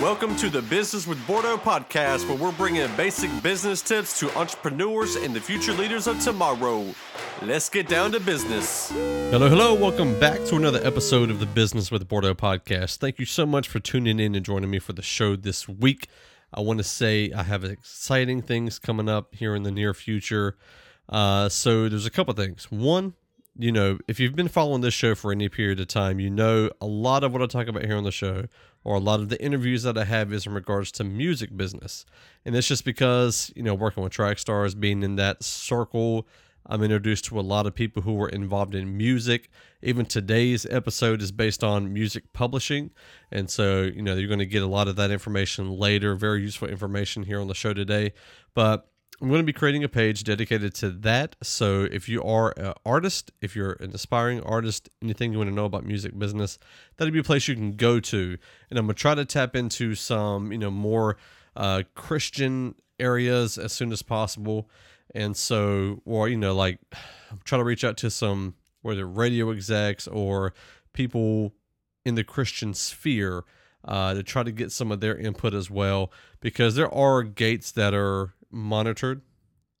Welcome to the Business with Bordeaux podcast, where we're bringing basic business tips to entrepreneurs and the future leaders of tomorrow. Let's get down to business. Hello, hello. Welcome back to another episode of the Business with Bordeaux podcast. Thank you so much for tuning in and joining me for the show this week. I want to say I have exciting things coming up here in the near future. Uh, so there's a couple things. One, you know, if you've been following this show for any period of time, you know a lot of what I talk about here on the show or a lot of the interviews that I have is in regards to music business. And it's just because, you know, working with track stars, being in that circle, I'm introduced to a lot of people who were involved in music. Even today's episode is based on music publishing. And so, you know, you're going to get a lot of that information later, very useful information here on the show today. But I'm going to be creating a page dedicated to that. So if you are an artist, if you're an aspiring artist, anything you want to know about music business, that'd be a place you can go to. And I'm going to try to tap into some, you know, more uh, Christian areas as soon as possible. And so, or, you know, like I'm trying to reach out to some, whether radio execs or people in the Christian sphere uh, to try to get some of their input as well, because there are gates that are monitored.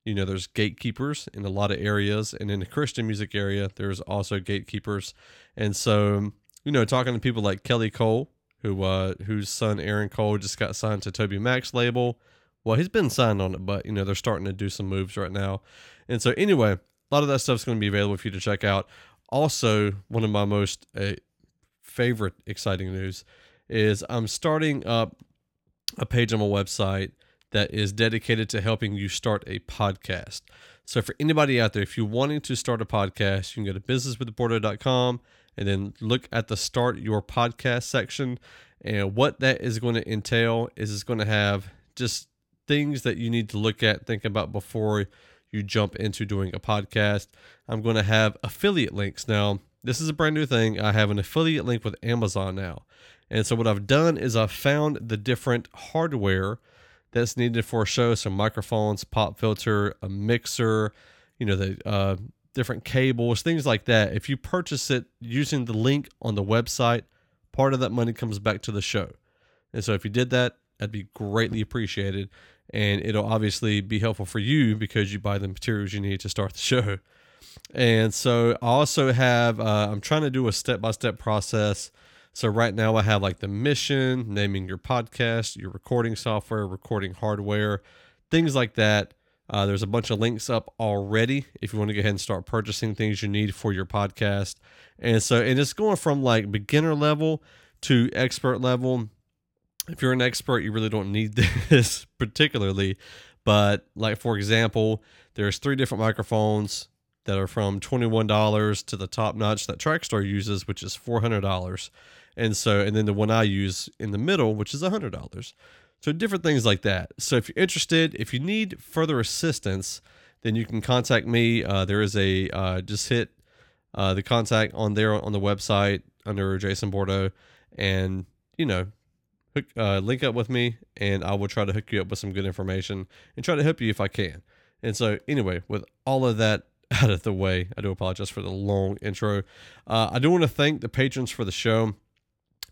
You know, there's gatekeepers in a lot of areas, and in the Christian music area, there's also gatekeepers. And so, you know, talking to people like Kelly Cole, who uh, whose son Aaron Cole just got signed to TobyMac's label. Well, he's been signed on it, but you know they're starting to do some moves right now. And so, anyway, a lot of that stuff's going to be available for you to check out. Also, one of my most uh, favorite exciting news is I'm starting up a page on my website that is dedicated to helping you start a podcast. So for anybody out there, if you're wanting to start a podcast, you can go to businesswithbordeaux.com and then look at the start your podcast section. And what that is going to entail is it's going to have just things that you need to look at, think about before you jump into doing a podcast. I'm going to have affiliate links. Now, this is a brand new thing. I have an affiliate link with Amazon now. And so what I've done is I've found the different hardware that's needed for a show. So microphones, pop filter, a mixer, you know, the uh, different cables, things like that. If you purchase it using the link on the website, part of that money comes back to the show. And so if you did that, that'd be greatly appreciated. And it'll obviously be helpful for you because you buy the materials you need to start the show. And so I also have, uh, I'm trying to do a step by step process so right now I have like the mission, naming your podcast, your recording software, recording hardware, things like that. Uh, there's a bunch of links up already if you want to go ahead and start purchasing things you need for your podcast. And so, and it's going from like beginner level to expert level. If you're an expert, you really don't need this particularly. But like for example, there's three different microphones that are from $21 to the top notch that Trackstar uses, which is $400. And so, and then the one I use in the middle, which is $100. So different things like that. So if you're interested, if you need further assistance, then you can contact me. Uh, there is a, uh, just hit uh, the contact on there on the website under Jason Bordeaux and, you know, hook, uh, link up with me and I will try to hook you up with some good information and try to help you if I can. And so, anyway, with all of that out of the way, I do apologize for the long intro. Uh, I do want to thank the patrons for the show.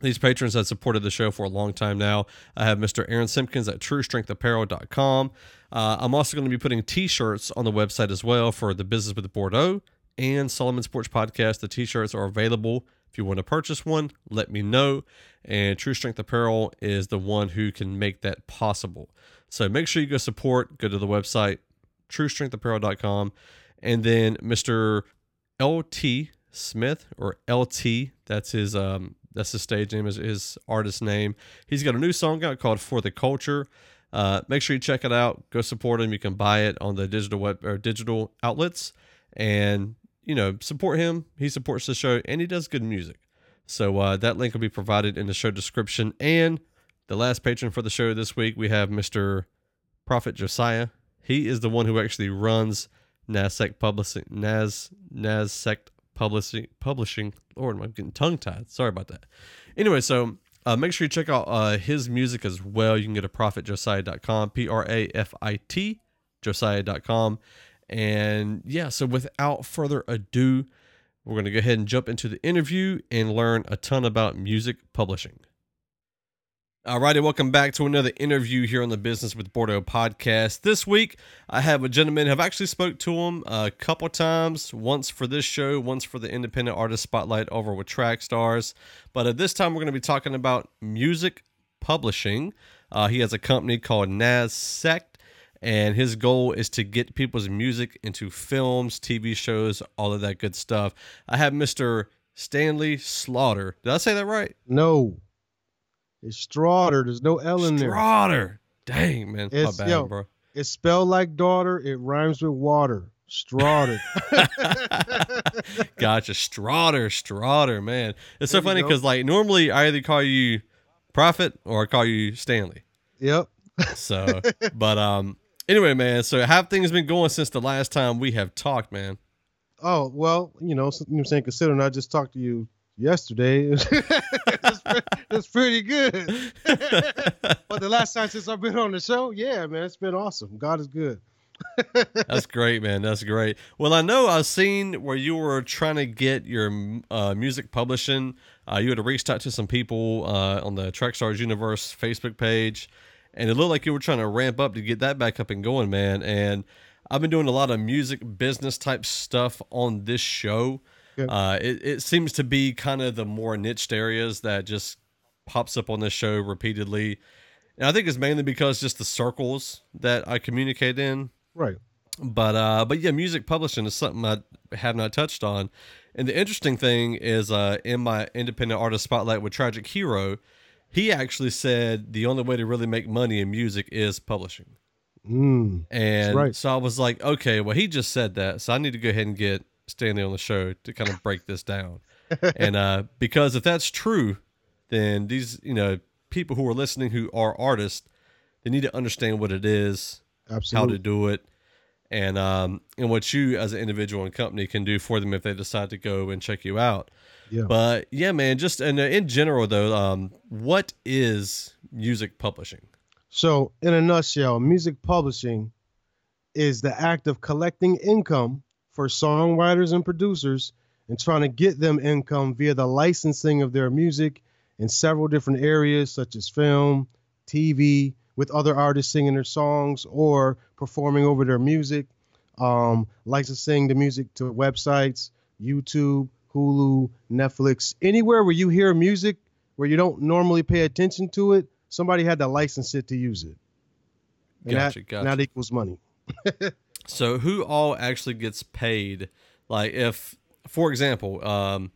These patrons have supported the show for a long time now. I have Mr. Aaron Simpkins at TrueStrengthApparel.com. Uh, I'm also going to be putting T-shirts on the website as well for the Business with Bordeaux and Solomon Sports Podcast. The T-shirts are available. If you want to purchase one, let me know. And True Strength Apparel is the one who can make that possible. So make sure you go support. Go to the website TrueStrengthApparel.com, and then Mr. LT Smith or LT. That's his um, that's his stage name, is his artist name. He's got a new song out called For the Culture. Uh, make sure you check it out. Go support him. You can buy it on the digital web or digital outlets, and you know support him. He supports the show, and he does good music. So uh, that link will be provided in the show description. And the last patron for the show this week, we have Mr. Prafit Josiah. He is the one who actually runs Naz-Sect Publishing. Nas Naz-Sect publishing publishing. Lord i'm getting tongue tied sorry about that. Anyway so uh, make sure you check out uh, his music as well. You can get go to prafitjosiah.com p-r-a-f-i-t josiah.com and yeah so without further ado we're going to go ahead and jump into the interview and learn a ton about music publishing All righty, welcome back to another interview here on the Business with Bordeaux podcast. This week, I have a gentleman. I've actually spoke to him a couple times. Once for this show, once for the Independent Artist Spotlight over with Track Stars. But at this time, we're going to be talking about music publishing. Uh, he has a company called Naz-Sect, and his goal is to get people's music into films, TV shows, all of that good stuff. I have Mr. Stanley Slaughter. Did I say that right? No. It's Straughter. There's no L in there. Straughter. Dang, man. My It's- bad, yo. bro. It's spelled like daughter. It rhymes with water. Straughter. gotcha. Straughter, Straughter, man. It's so There you funny because, like, normally I either call you Prafit or I call you Stanley. yep. So, but, um, anyway, man. So, how have things been going since the last time we have talked, man? Oh well, you know, you know, what I'm saying considering I just talked to you yesterday, it's, it's pretty good. but the last time since I've been on the show, yeah, man, it's been awesome. God is good. That's great, man. That's great. Well, I know I've seen where you were trying to get your uh, music publishing. Uh, you had reached out to some people uh, on the Trackstars Universe Facebook page, and it looked like you were trying to ramp up to get that back up and going, man. And I've been doing a lot of music business type stuff on this show. Uh, it, it seems to be kind of the more niched areas that just pops up on this show repeatedly. And I think it's mainly because just the circles that I communicate in Right. but uh but yeah music publishing is something i have not touched on and the interesting thing is uh in my independent artist spotlight with tragic hero he actually said the only way to really make money in music is publishing Mm. and right. so i was like okay well he just said that so i need to go ahead and get stanley on the show to kind of break this down. And uh because if that's true then these you know people who are listening who are artists they need to understand what it is how to do it. And um and what you as an individual and company can do for them if they decide to go and check you out. Yeah. but yeah man just and uh, in general though um what is music publishing? So, in a nutshell, music publishing is the act of collecting income for songwriters and producers and trying to get them income via the licensing of their music in several different areas, such as film, TV, with other artists singing their songs or performing over their music, um, licensing the music to websites, YouTube, Hulu, Netflix, anywhere where you hear music where you don't normally pay attention to it, somebody had to license it to use it. And Gotcha, that, gotcha. that equals money. so who all actually gets paid like if for example um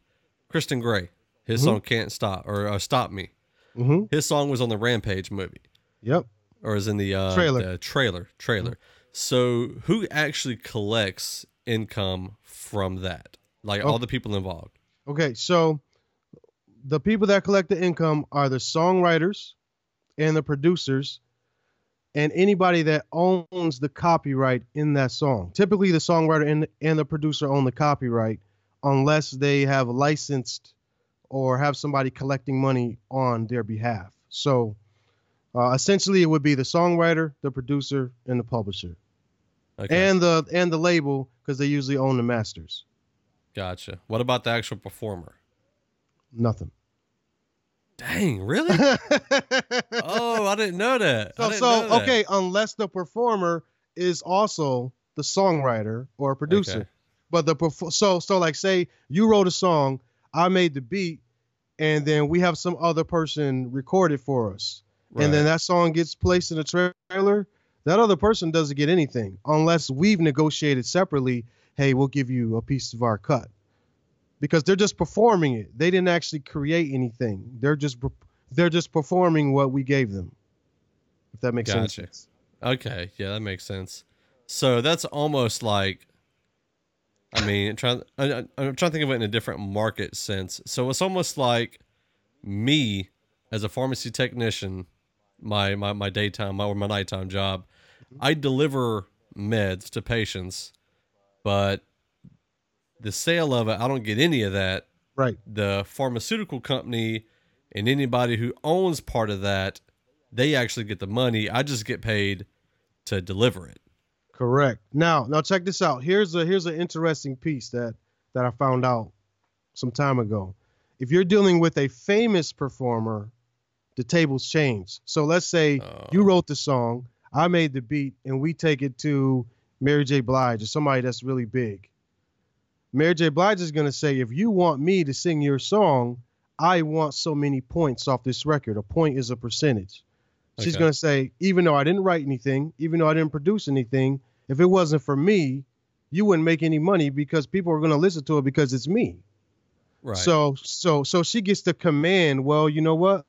kristen gray his song can't stop or uh, stop me hmm his song was on the rampage movie Yep. or is in the uh, Trailer. the trailer trailer. So who actually collects income from that? Like all Oh. the people involved. Okay, so the people that collect the income are the songwriters and the producers and anybody that owns the copyright in that song. Typically the songwriter and, and the producer own the copyright unless they have licensed or have somebody collecting money on their behalf. So uh, essentially it would be the songwriter, the producer and the publisher. Okay, And the and the label because they usually own the masters. gotcha. What about the actual performer? Nothing. Dang, really? oh, I didn't know that. So, didn't so know that. okay, unless the performer is also the songwriter or producer, Okay. but the perf- so so like say you wrote a song, I made the beat, and then we have some other person record it for us, and then that song gets placed in a trailer. That other person doesn't get anything unless we've negotiated separately. Hey, we'll give you a piece of our cut because they're just performing it. They didn't actually create anything. They're just they're just performing what we gave them. If that makes Gotcha. sense. Okay, yeah, that makes sense. So that's almost like, I mean, I'm trying, I'm trying to think of it in a different market sense. So it's almost like me as a pharmacy technician, my my my daytime my, or my nighttime job, I deliver meds to patients, but the sale of it, I don't get any of that. Right. The pharmaceutical company and anybody who owns part of that, they actually get the money. I just get paid to deliver it. Correct. Now, now check this out. Here's a here's an interesting piece that that I found out some time ago. If you're dealing with a famous performer, the tables change. So let's say Oh. you wrote the song, I made the beat, and we take it to Mary J. Blige or somebody that's really big. Mary J. Blige is gonna say, if you want me to sing your song, I want so many points off this record. A point is a percentage. She's Okay. gonna say, even though I didn't write anything, even though I didn't produce anything, if it wasn't for me, you wouldn't make any money because people are gonna listen to it because it's me. Right. So so so she gets to command. Well, you know what?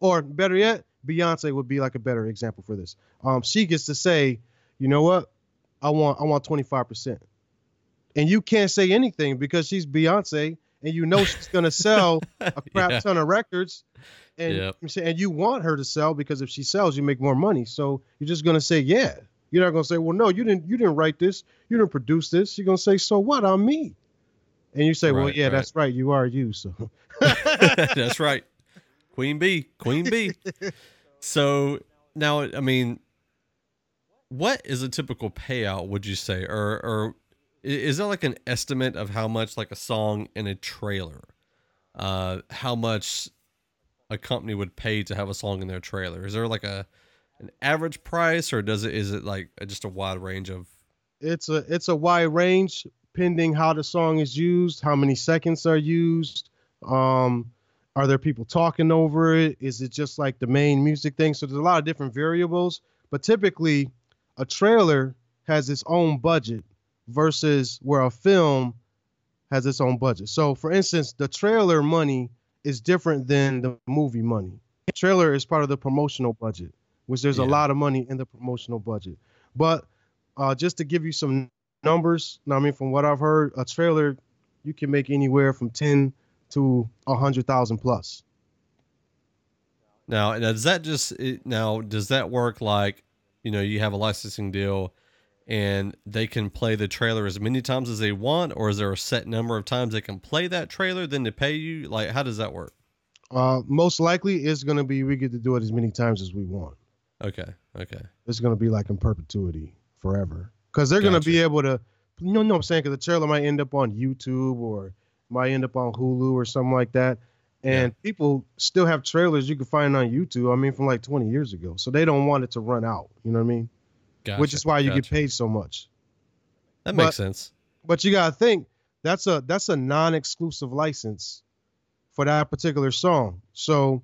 Or better yet, Beyonce would be like a better example for this. Um, she gets to say, you know what? I want I want 25 percent, and you can't say anything because she's Beyonce, and you know she's gonna sell a crap Yeah. ton of records, and Yep. you and you want her to sell because if she sells, you make more money. So you're just gonna say, yeah. You're not gonna say, well, no, you didn't you didn't write this, you didn't produce this. You're gonna say, so what? I'm me. And you say, well, yeah, right. that's right. You are you. So That's right. Queen Bee. Queen Bee. So now, I mean, what is a typical payout, would you say? Or, or is there like an estimate of how much like a song in a trailer, uh, how much a company would pay to have a song in their trailer? Is there like a, an average price or does it, is it like just a wide range of, it's a it's a wide range pending how the song is used, how many seconds are used. Um, are there people talking over it? Is it just like the main music thing? So there's a lot of different variables, but typically a trailer has its own budget versus where a film has its own budget. So for instance, the trailer money is different than the movie money. Trailer is part of the promotional budget, which there's a lot of money in the promotional budget. But uh, just to give you some numbers, I mean, from what I've heard, a trailer you can make anywhere from ten to a hundred thousand plus. Now, now does that just now does that work like you know you have a licensing deal and they can play the trailer as many times as they want, or is there a set number of times they can play that trailer then to pay you? Like, how does that work? Uh, most likely, it's gonna be we get to do it as many times as we want. Okay, okay, It's gonna be like in perpetuity, forever, because they're gonna be able to. You know, know what I'm saying? Because the trailer might end up on YouTube or might end up on Hulu or something like that. And people still have trailers you can find on YouTube. I mean, from like 20 years ago. So they don't want it to run out. You know what I mean? Gotcha, Which is why you get paid so much. That but- makes sense. but you gotta think that's a that's a non-exclusive license for that particular song. So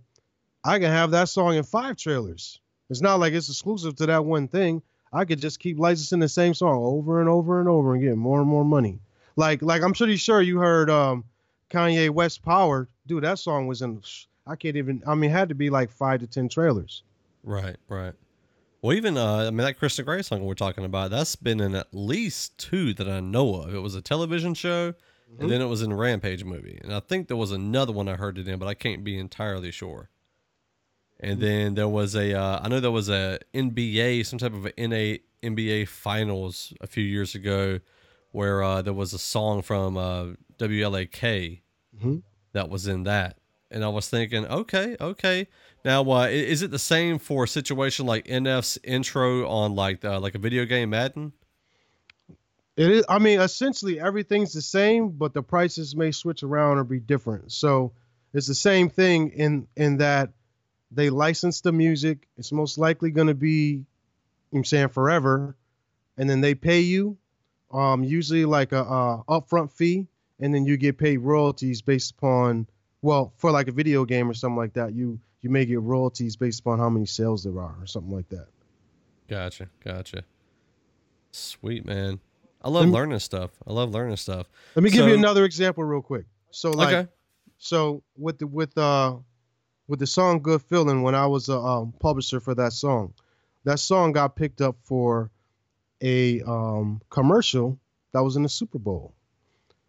I can have that song in five trailers. It's not like it's exclusive to that one thing. I could just keep licensing the same song over and over and over and get more and more money. Like like I'm pretty sure you heard um Kanye West Power. Dude, that song was in I can't even I mean it had to be like five to ten trailers. Right, right. Well, even uh, I mean that Krista Gray song we're talking about, that's been in at least two that I know of. It was a television show, Mhm. and then it was in a Rampage movie, and I think there was another one I heard it in, but I can't be entirely sure. And then there was a, uh, I know there was a NBA, some type of a NA NBA Finals a few years ago, where uh, there was a song from uh, WLAK Mhm. that was in that, and I was thinking, okay, okay. Now, uh, is it the same for a situation like NF's intro on like uh, like a video game Madden? It is. I mean, essentially everything's the same, but the prices may switch around or be different. So it's the same thing in in that they license the music. It's most likely going to be, I'm saying forever, and then they pay you, um, usually like a, a upfront fee, and then you get paid royalties based upon, well, for like a video game or something like that. You you may get royalties based upon how many sales there are or something like that. Gotcha, gotcha. Sweet man, I love me- learning stuff. I love learning stuff. Let me give you another example real quick. So like. okay, so with the with uh with the song good feeling when i was a um, publisher for that song that song got picked up for a um, commercial that was in the super bowl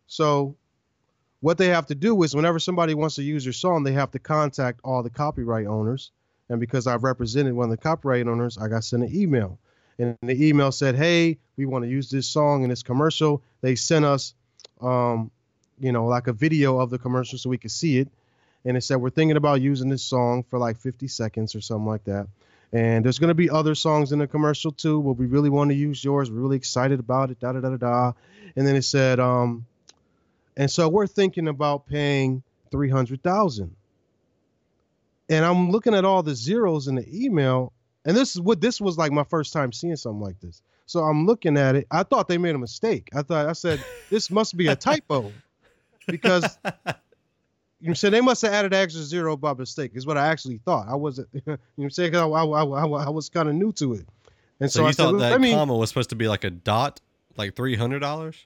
so what they have to do is whenever somebody wants to use your song they have to contact all the copyright owners and because i've represented one of the copyright owners i got sent an email and the email said hey we want to use this song in this commercial they sent us um, you know, like a video of the commercial so we could see it. And it said, we're thinking about using this song for like 50 seconds or something like that. And there's going to be other songs in the commercial too, but we really want to use yours. We're really excited about it, da da da da da. And then it said, um, and so we're thinking about paying 300,000. and I'm looking at all the zeros in the email, and this is what this was like my first time seeing something like this. So I'm looking at it. I thought they made a mistake. I thought I said this must be a typo because you know, so they must have added an extra zero by mistake. Is what I actually thought. I wasn't, you know, what I'm saying I, I, I, I, I was kind of new to it, and So, so, you I thought "Well, that comma was supposed to be like a dot, like three hundred dollars?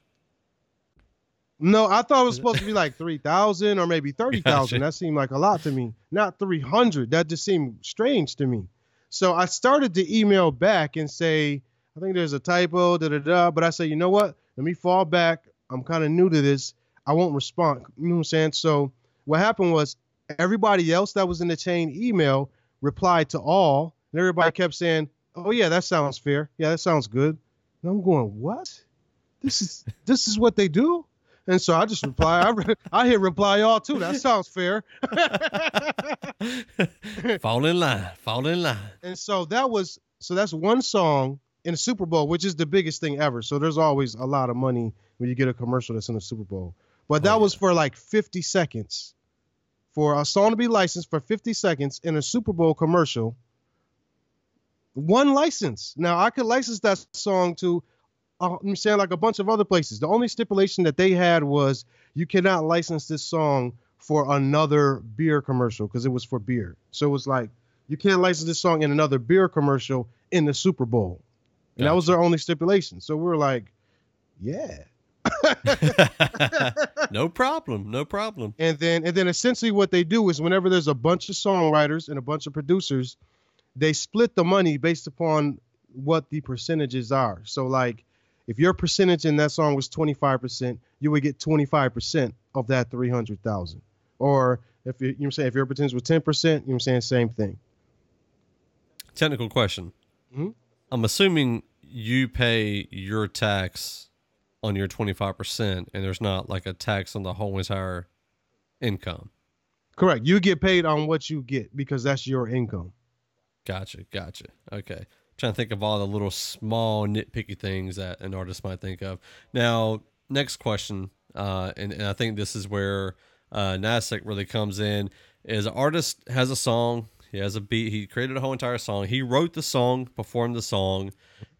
No, I thought it was supposed to be like three thousand or maybe thirty thousand. Gotcha. That seemed like a lot to me. Not three hundred. That just seemed strange to me. So I started to email back and say, I think there's a typo, da da da. But I say, you know what? Let me fall back. I'm kind of new to this. I won't respond. You know what I'm saying? So what happened was everybody else that was in the chain email replied to all, and everybody kept saying, "Oh yeah, that sounds fair. Yeah, that sounds good." And I'm going, "What? This is this is what they do?" And so I just reply. I, re- I hit reply all too. That sounds fair. fall in line, fall in line. And so that was so that's one song in the Super Bowl, which is the biggest thing ever. So there's always a lot of money when you get a commercial that's in the Super Bowl. But that Oh, was for like 50 seconds. For a song to be licensed for 50 seconds in a Super Bowl commercial. One license. Now I could license that song to uh, I'm saying like a bunch of other places. The only stipulation that they had was you cannot license this song for another beer commercial because it was for beer. So it was like you can't license this song in another beer commercial in the Super Bowl. And that was their only stipulation. So we were like, yeah. no problem, no problem. And then and then essentially what they do is whenever there's a bunch of songwriters and a bunch of producers, they split the money based upon what the percentages are. So like if your percentage in that song was 25%, you would get 25% of that 300,000. Or if you, you know I'm saying if your percentage was 10%, you know what I'm saying same thing. Technical question. Mhm. I'm assuming you pay your tax on your 25% and there's not like a tax on the whole entire income. Correct. You get paid on what you get because that's your income. Gotcha, gotcha. Okay. Trying to think of all the little small nitpicky things that an artist might think of. Now, next question, uh, and, and I think this is where uh, Naz-Sect really comes in, is an artist has a song, he has a beat, he created a whole entire song, he wrote the song, performed the song,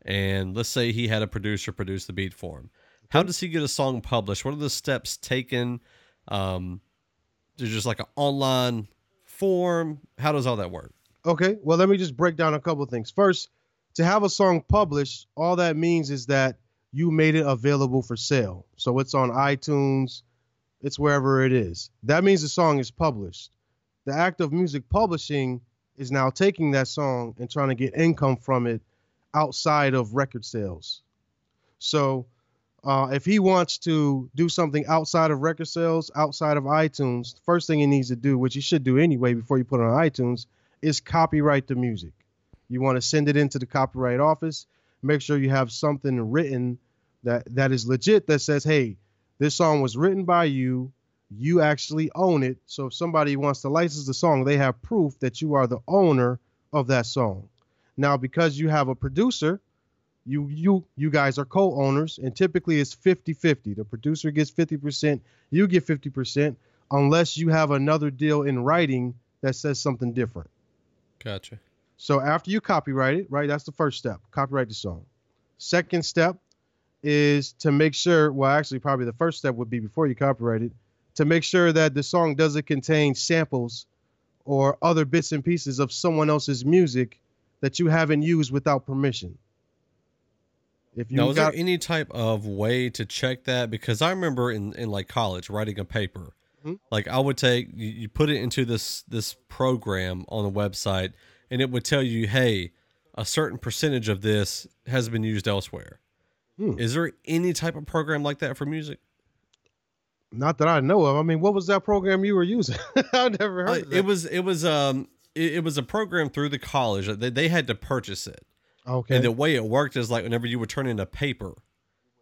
and let's say he had a producer produce the beat for him. How does he get a song published? What are the steps taken? Um, there's just like an online form. How does all that work? Okay, well, let me just break down a couple of things. First, to have a song published, all that means is that you made it available for sale. So it's on iTunes, it's wherever it is. That means the song is published. The act of music publishing is now taking that song and trying to get income from it outside of record sales. So uh, if he wants to do something outside of record sales, outside of iTunes, the first thing he needs to do, which he should do anyway before you put it on iTunes, is copyright the music. You want to send it into the copyright office. Make sure you have something written that that is legit that says, "Hey, this song was written by you. You actually own it. So if somebody wants to license the song, they have proof that you are the owner of that song." Now, because you have a producer, you you you guys are co-owners, and typically it's 50-50. The producer gets 50%, you get 50%, unless you have another deal in writing that says something different. Gotcha. So after you copyright it, right, that's the first step. Copyright the song. Second step is to make sure, well, actually, probably the first step would be before you copyright it, to make sure that the song doesn't contain samples or other bits and pieces of someone else's music that you haven't used without permission. If you Now, is there any type of way to check that? Because I remember in, in like college writing a paper, Mhm. like I would take you, you put it into this this program on the website, and it would tell you, hey, a certain percentage of this has been used elsewhere. Hmm. Is there any type of program like that for music? not that I know of. I mean, what was that program you were using? I've never Uh, heard of that. it was it was um it, it was a program through the college. They they had to purchase it. okay. And the way it worked is like whenever you would turn in a paper,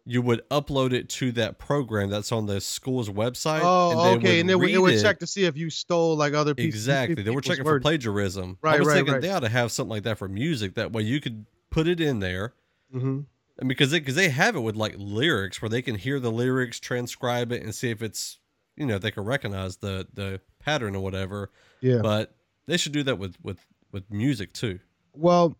you would upload it to that program that's on the school's website. oh, okay. And then read it would it. check to see if you stole like other people. Exactly. They were checking for plagiarism. I Right, was right, thinking right. they ought to have something like that for music. That way you could put it in there. hmm And because they, cause they have it with like lyrics where they can hear the lyrics, transcribe it, and see if it's, you know, they can recognize the, the pattern or whatever. Yeah. But they should do that with with with music too. Well,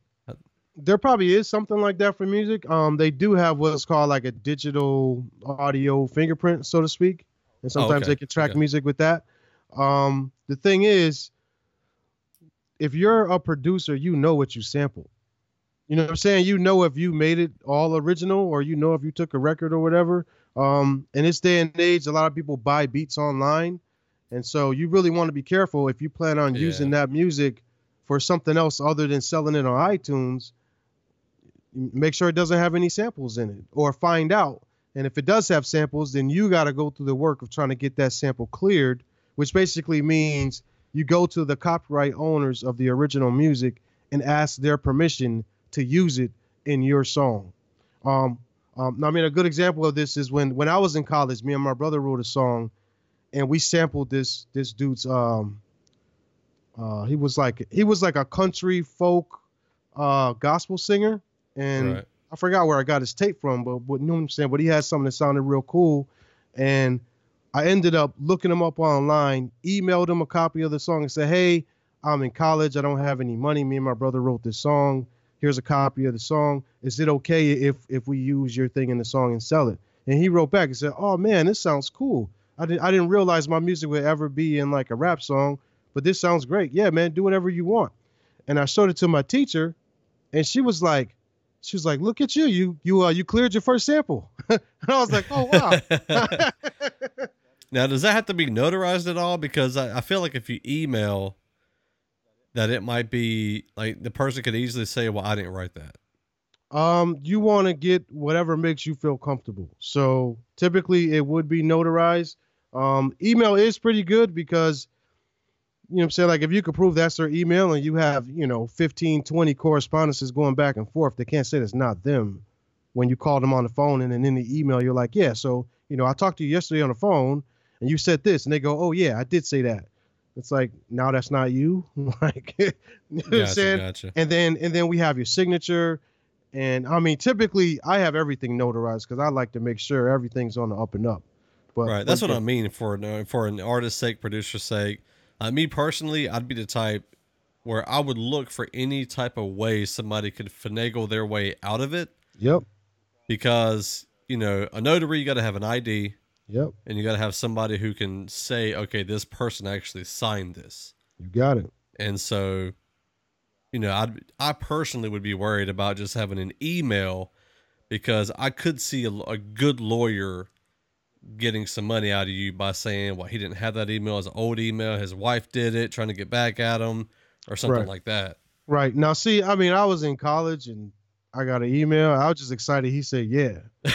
there probably is something like that for music. Um, they do have what's called like a digital audio fingerprint, so to speak, and sometimes Oh, okay. they can track Okay. music with that. Um, the thing is, if you're a producer, you know what you sample. You know what I'm saying? You know if you made it all original, or you know if you took a record or whatever. Um, in this day and age, a lot of people buy beats online, and so you really want to be careful if you plan on Yeah. using that music for something else other than selling it on iTunes. Make sure it doesn't have any samples in it, or find out. And if it does have samples, then you got to go through the work of trying to get that sample cleared, which basically means you go to the copyright owners of the original music and ask their permission to use it in your song. Um, um, I mean, a good example of this is when when I was in college, me and my brother wrote a song, and we sampled this this dude's. Um, uh, he was like he was like a country folk uh, gospel singer, and Right. I forgot where I got his tape from, but, but you know what I'm saying. But he had something that sounded real cool, and I ended up looking him up online, emailed him a copy of the song, and said, "Hey, I'm in college. I don't have any money. Me and my brother wrote this song. Here's a copy of the song. Is it okay if if we use your thing in the song and sell it?" And he wrote back and said, "Oh man, this sounds cool. I didn't I didn't realize my music would ever be in like a rap song, but this sounds great. Yeah, man, do whatever you want." And I showed it to my teacher, and she was like, she was like, "Look at you. You you uh you cleared your first sample." and I was like, "Oh wow." Now, does that have to be notarized at all? Because I, I feel like if you email, that it might be like the person could easily say, "Well, I didn't write that." Um, you want to get whatever makes you feel comfortable. So typically it would be notarized. Um, email is pretty good because, you know what I'm saying? Like if you could prove that's their email and you have, you know, 15, 20 correspondences going back and forth, they can't say it's not them when you call them on the phone and then in the email, you're like, yeah, so, you know, I talked to you yesterday on the phone and you said this and they go, oh yeah, I did say that. It's like, now that's not you. like, you know what I'm saying? gotcha. and then and then we have your signature and i mean typically i have everything notarized because i like to make sure everything's on the up and up but Right, that's but what I mean for uh, for an artist's sake, producer's sake. Uh, me personally, I'd be the type where I would look for any type of way somebody could finagle their way out of it. Yep. Because you know a notary you got to have an ID yep. And you got to have somebody who can say, okay, this person actually signed this. you got it. And so, you know, I I personally would be worried about just having an email because I could see a, a good lawyer getting some money out of you by saying, well, he didn't have that email. His old email, his wife did it, trying to get back at him or something Right. like that. right. Now see i mean i was in college and i got an email. I was just excited. He said yeah.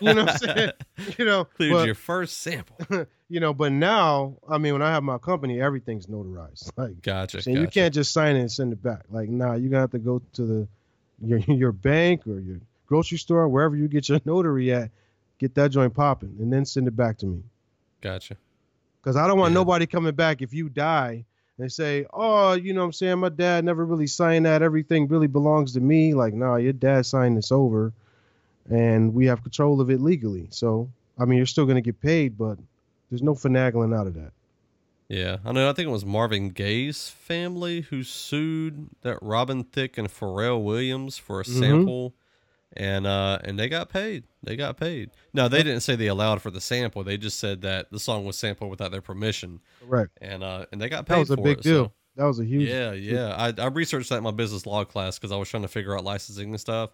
You know what i'm saying? You know Includes but, your first sample. you know but now i mean when i have my company everything's notarized. Like Gotcha. saying you can't just sign it and send it back. Like nah you're gonna have to go to the your your bank or your grocery store wherever you get your notary at get that joint popping and then send it back to me Gotcha. because i don't want Yeah. nobody coming back if you die and say oh you know what i'm saying my dad never really signed that everything really belongs to me like nah your dad signed this over and we have control of it legally so i mean you're still gonna get paid but there's no finagling out of that Yeah, I know. I think it was Marvin Gaye's family who sued that Robin Thicke and Pharrell Williams for a Mhm. sample, and uh, and they got paid. They got paid. No, they didn't say they allowed for the sample. They just said that the song was sampled without their permission, correct and uh, and they got paid that was a big it, deal so- that was a huge Yeah, yeah. I, I researched that in my business law class because I was trying to figure out licensing and stuff,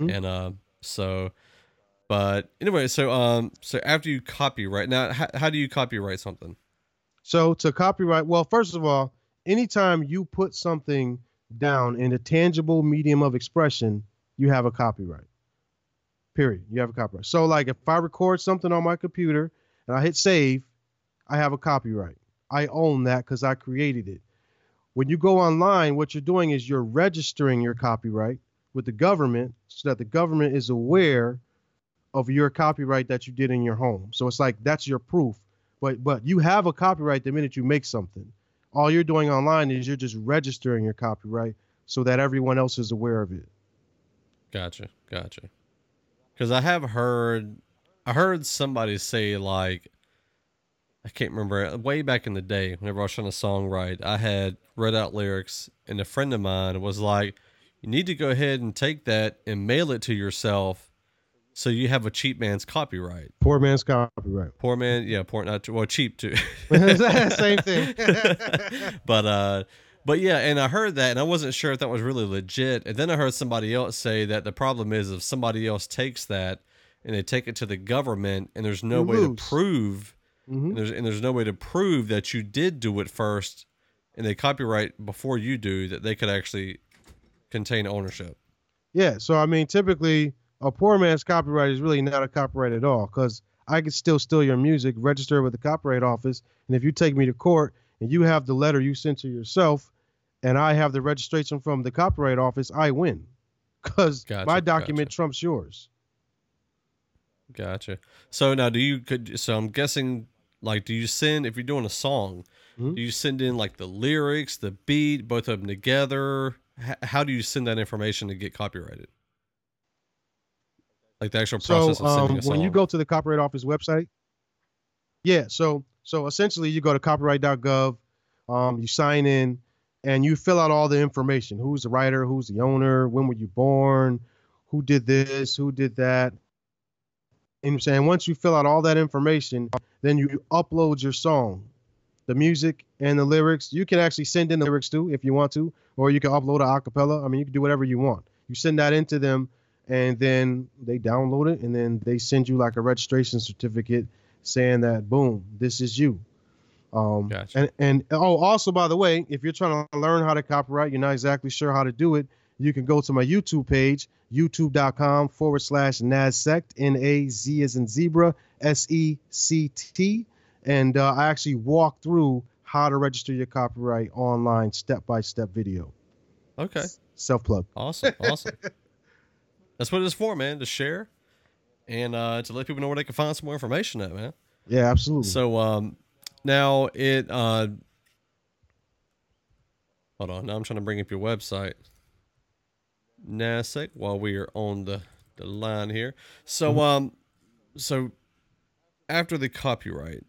Mhm. and uh, so. But anyway, so um, so after you copyright now, how, how do you copyright something? So to copyright, well, first of all, anytime you put something down in a tangible medium of expression, you have a copyright. Period. You have a copyright. So like if I record something on my computer and I hit save, I have a copyright. I own that because I created it. When you go online, what you're doing is you're registering your copyright with the government so that the government is aware of your copyright that you did in your home. So it's like that's your proof but but you have a copyright the minute you make something. All you're doing online is you're just registering your copyright so that everyone else is aware of it. Gotcha, gotcha. Because I have heard, I heard somebody say like, I can't remember way back in the day whenever I was trying to songwrite, I had read out lyrics, and a friend of mine was like, "You need to go ahead and take that and mail it to yourself." So you have a cheap man's copyright. Poor man's copyright. Poor man, yeah, poor not well cheap too. Same thing. but uh but yeah, and I heard that and I wasn't sure if that was really legit. And then I heard somebody else say that the problem is if somebody else takes that and they take it to the government and there's no You way lose. to prove Mhm. and there's and there's no way to prove that you did do it first and they copyright before you do that they could actually contain ownership. Yeah, so I mean, typically a poor man's copyright is really not a copyright at all because I could still steal your music, register it with the copyright office, and if you take me to court and you have the letter you sent to yourself, and I have the registration from the copyright office, I win because Gotcha, my document gotcha. trumps yours. Gotcha. So now do you could so I'm guessing like do you send if you're doing a song, Mhm. do you send in like the lyrics, the beat, both of them together? H- how do you send that information to get copyrighted? Like the actual So process of sending um, when you go to the copyright office website, yeah, so so essentially you go to copyright.gov, um, you sign in, and you fill out all the information: who's the writer, who's the owner, when were you born, who did this, who did that. And saying once you fill out all that information, then you upload your song, the music and the lyrics. You can actually send in the lyrics too if you want to, or you can upload a acapella. I mean, you can do whatever you want. You send that into them, and then they download it, and then they send you like a registration certificate saying that boom, this is you. Um, Gotcha. And and oh, also by the way, if you're trying to learn how to copyright, you're not exactly sure how to do it, you can go to my YouTube page, youtube.com forward slash NAZSECT, N A Z as in zebra, S E C T. And uh, I actually walk through how to register your copyright online, step by step video. Okay. Self plug. Awesome. Awesome. That's what it's for, man, to share and uh to let people know where they can find some more information at, man. Yeah, absolutely. So um now it uh hold on, now I'm trying to bring up your website. Naz-Sect while we are on the, the line here. So um so after the copyright,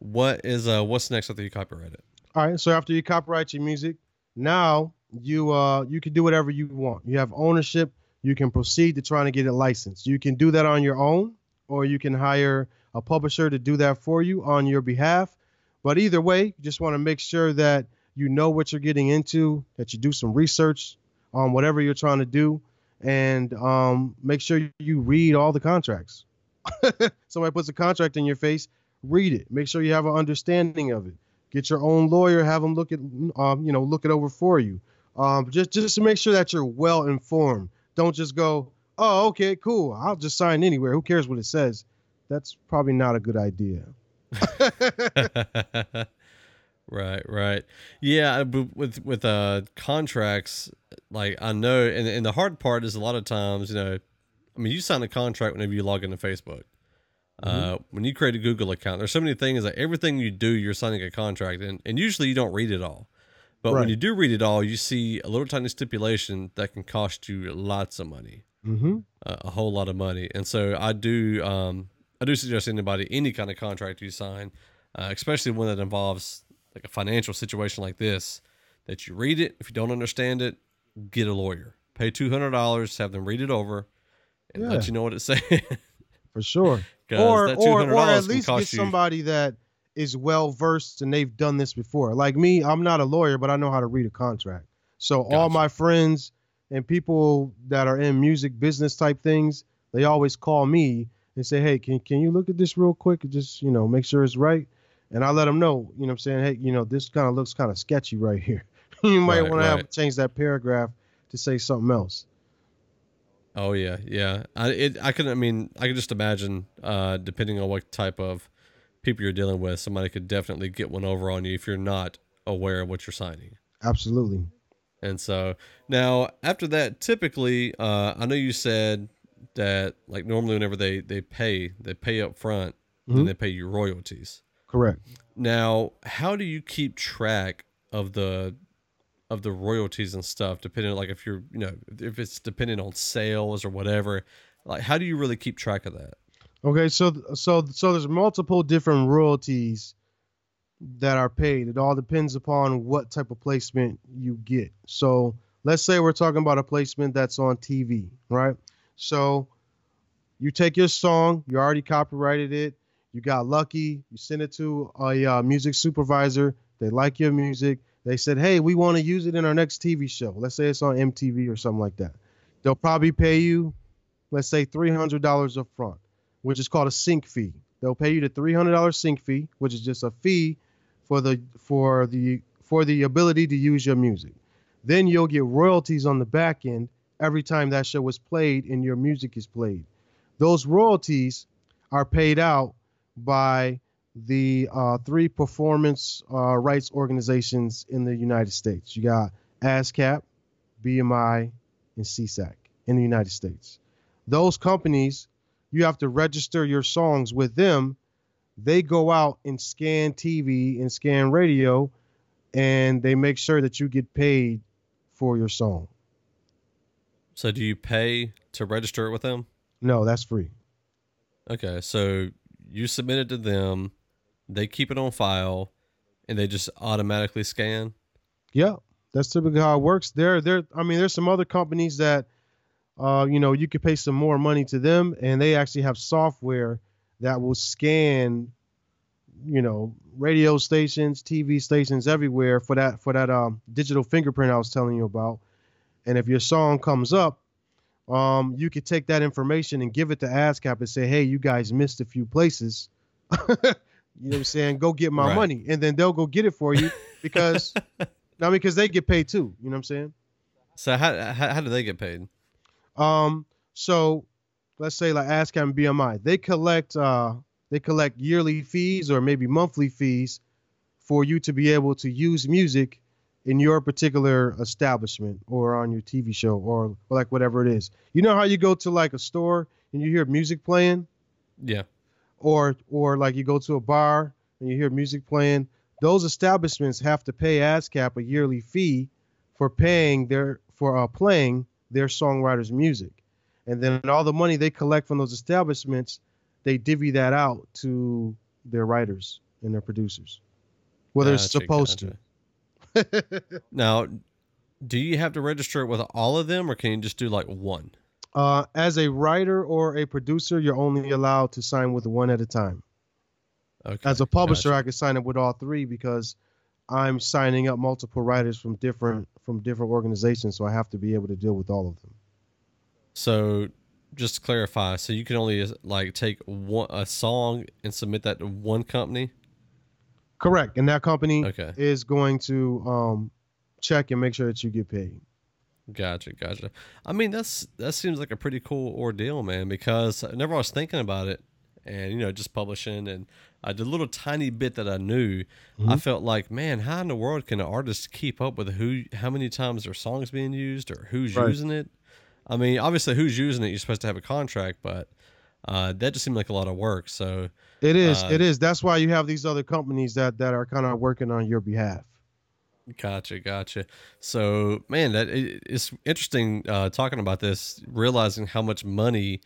what is uh what's next after you copyright it? All right. So after you copyright your music, now you uh you can do whatever you want. You have ownership. You can proceed to trying to get it licensed. You can do that on your own, or you can hire a publisher to do that for you on your behalf. But either way, you just want to make sure that you know what you're getting into, that you do some research on whatever you're trying to do, and um, make sure you read all the contracts. Somebody puts a contract in your face, read it. Make sure you have an understanding of it. Get your own lawyer, have them look at, um, you know, look it over for you. Um, just just to make sure that you're well informed. Don't just go, oh, okay, cool. I'll just sign anywhere. Who cares what it says? That's probably not a good idea. right, right. Yeah, but with with uh contracts, like I know, and and the hard part is a lot of times, you know, I mean, you sign a contract whenever you log into Facebook. Uh, when you create a Google account, there's so many things that everything you do, you're signing a contract, and and usually you don't read it all. But when you do read it all, you see a little tiny stipulation that can cost you lots of money Mm-hmm. uh, a whole lot of money. And so I do um, I do suggest anybody any kind of contract you sign, uh, especially one that involves like a financial situation like this, that you read it. If you don't understand it, get a lawyer. Pay two hundred dollars, have them read it over, and Yeah. let you know what it says. For sure. Or, or, or at least get cost you- somebody that is well versed and they've done this before. Like me, I'm not a lawyer, but I know how to read a contract. So all my friends and people that are in music business type things, they always call me and say, "Hey, can can you look at this real quick and just you know make sure it's right?" And I let them know, you know, what I'm saying, "Hey, you know, this kind of looks kind of sketchy right here. you might Right, want to have change that paragraph to say something else." Oh yeah, yeah. I it I can I mean I can just imagine uh depending on what type of people you're dealing with, somebody could definitely get one over on you if you're not aware of what you're signing. Absolutely. And so now after that, typically, uh, I know you said that like normally whenever they they pay, they pay up front, then Mhm. they pay you royalties. Correct. Now, how do you keep track of the of the royalties and stuff? Depending like if you're you know if it's dependent on sales or whatever, like how do you really keep track of that? Okay, so so so there's multiple different royalties that are paid. It all depends upon what type of placement you get. So let's say we're talking about a placement that's on TV, right? So you take your song, you already copyrighted it, you got lucky, you send it to a uh, music supervisor, they like your music, they said, hey, we want to use it in our next TV show. Let's say it's on MTV or something like that. They'll probably pay you, let's say $300 up front, which is called a sync fee. They'll pay you the $300 sync fee, which is just a fee for the for the for the ability to use your music. Then you'll get royalties on the back end every time that show is played and your music is played. Those royalties are paid out by the uh, three performance uh, rights organizations in the United States. You got ASCAP, BMI, and SESAC in the United States. Those companies, you have to register your songs with them. They go out and scan TV and scan radio, and they make sure that you get paid for your song. So do you pay to register it with them? No, that's free. Okay, so you submit it to them, they keep it on file, and they just automatically scan. Yeah, that's typically how it works. There, there. I mean, there's some other companies that, uh, you know, you could pay some more money to them, and they actually have software that will scan, you know, radio stations, TV stations everywhere for that for that um, digital fingerprint I was telling you about. And if your song comes up, um, you could take that information and give it to ASCAP and say, hey, you guys missed a few places. you know what I'm saying? Go get my Right. money. And then they'll go get it for you because, mean, because they get paid too. You know what I'm saying? So how how, how do they get paid? Um, so let's say like ASCAP and BMI, they collect uh they collect yearly fees or maybe monthly fees for you to be able to use music in your particular establishment or on your TV show or, or like whatever it is. You know how you go to like a store and you hear music playing Yeah. or or like you go to a bar and you hear music playing, those establishments have to pay ASCAP a yearly fee for paying their for uh, playing their songwriters' music, and then all the money they collect from those establishments, they divvy that out to their writers and their producers. Well, they're Gotcha, supposed gotcha. Now, do you have to register it with all of them, or can you just do like one? Uh, as a writer or a producer, you're only allowed to sign with one at a time. Okay. as a publisher gotcha. i could sign up with all three because i'm signing up multiple writers from different from different organizations so i have to be able to deal with all of them So, just to clarify, so you can only like take one a song and submit that to one company. correct and that company Okay. is going to um check and make sure that you get paid Gotcha, gotcha. I mean, that's that seems like a pretty cool ordeal, man. Because whenever I was thinking about it, and you know, just publishing, and uh, the little tiny bit that I knew, I felt like, man, how in the world can an artist keep up with who, how many times their song's being used, or who's Right. using it? I mean, obviously, who's using it, you're supposed to have a contract, but uh, that just seemed like a lot of work. So, it is Uh, it is that's why you have these other companies that that are kind of working on your behalf Gotcha, gotcha. So, man, that it, it's interesting uh, talking about this, realizing how much money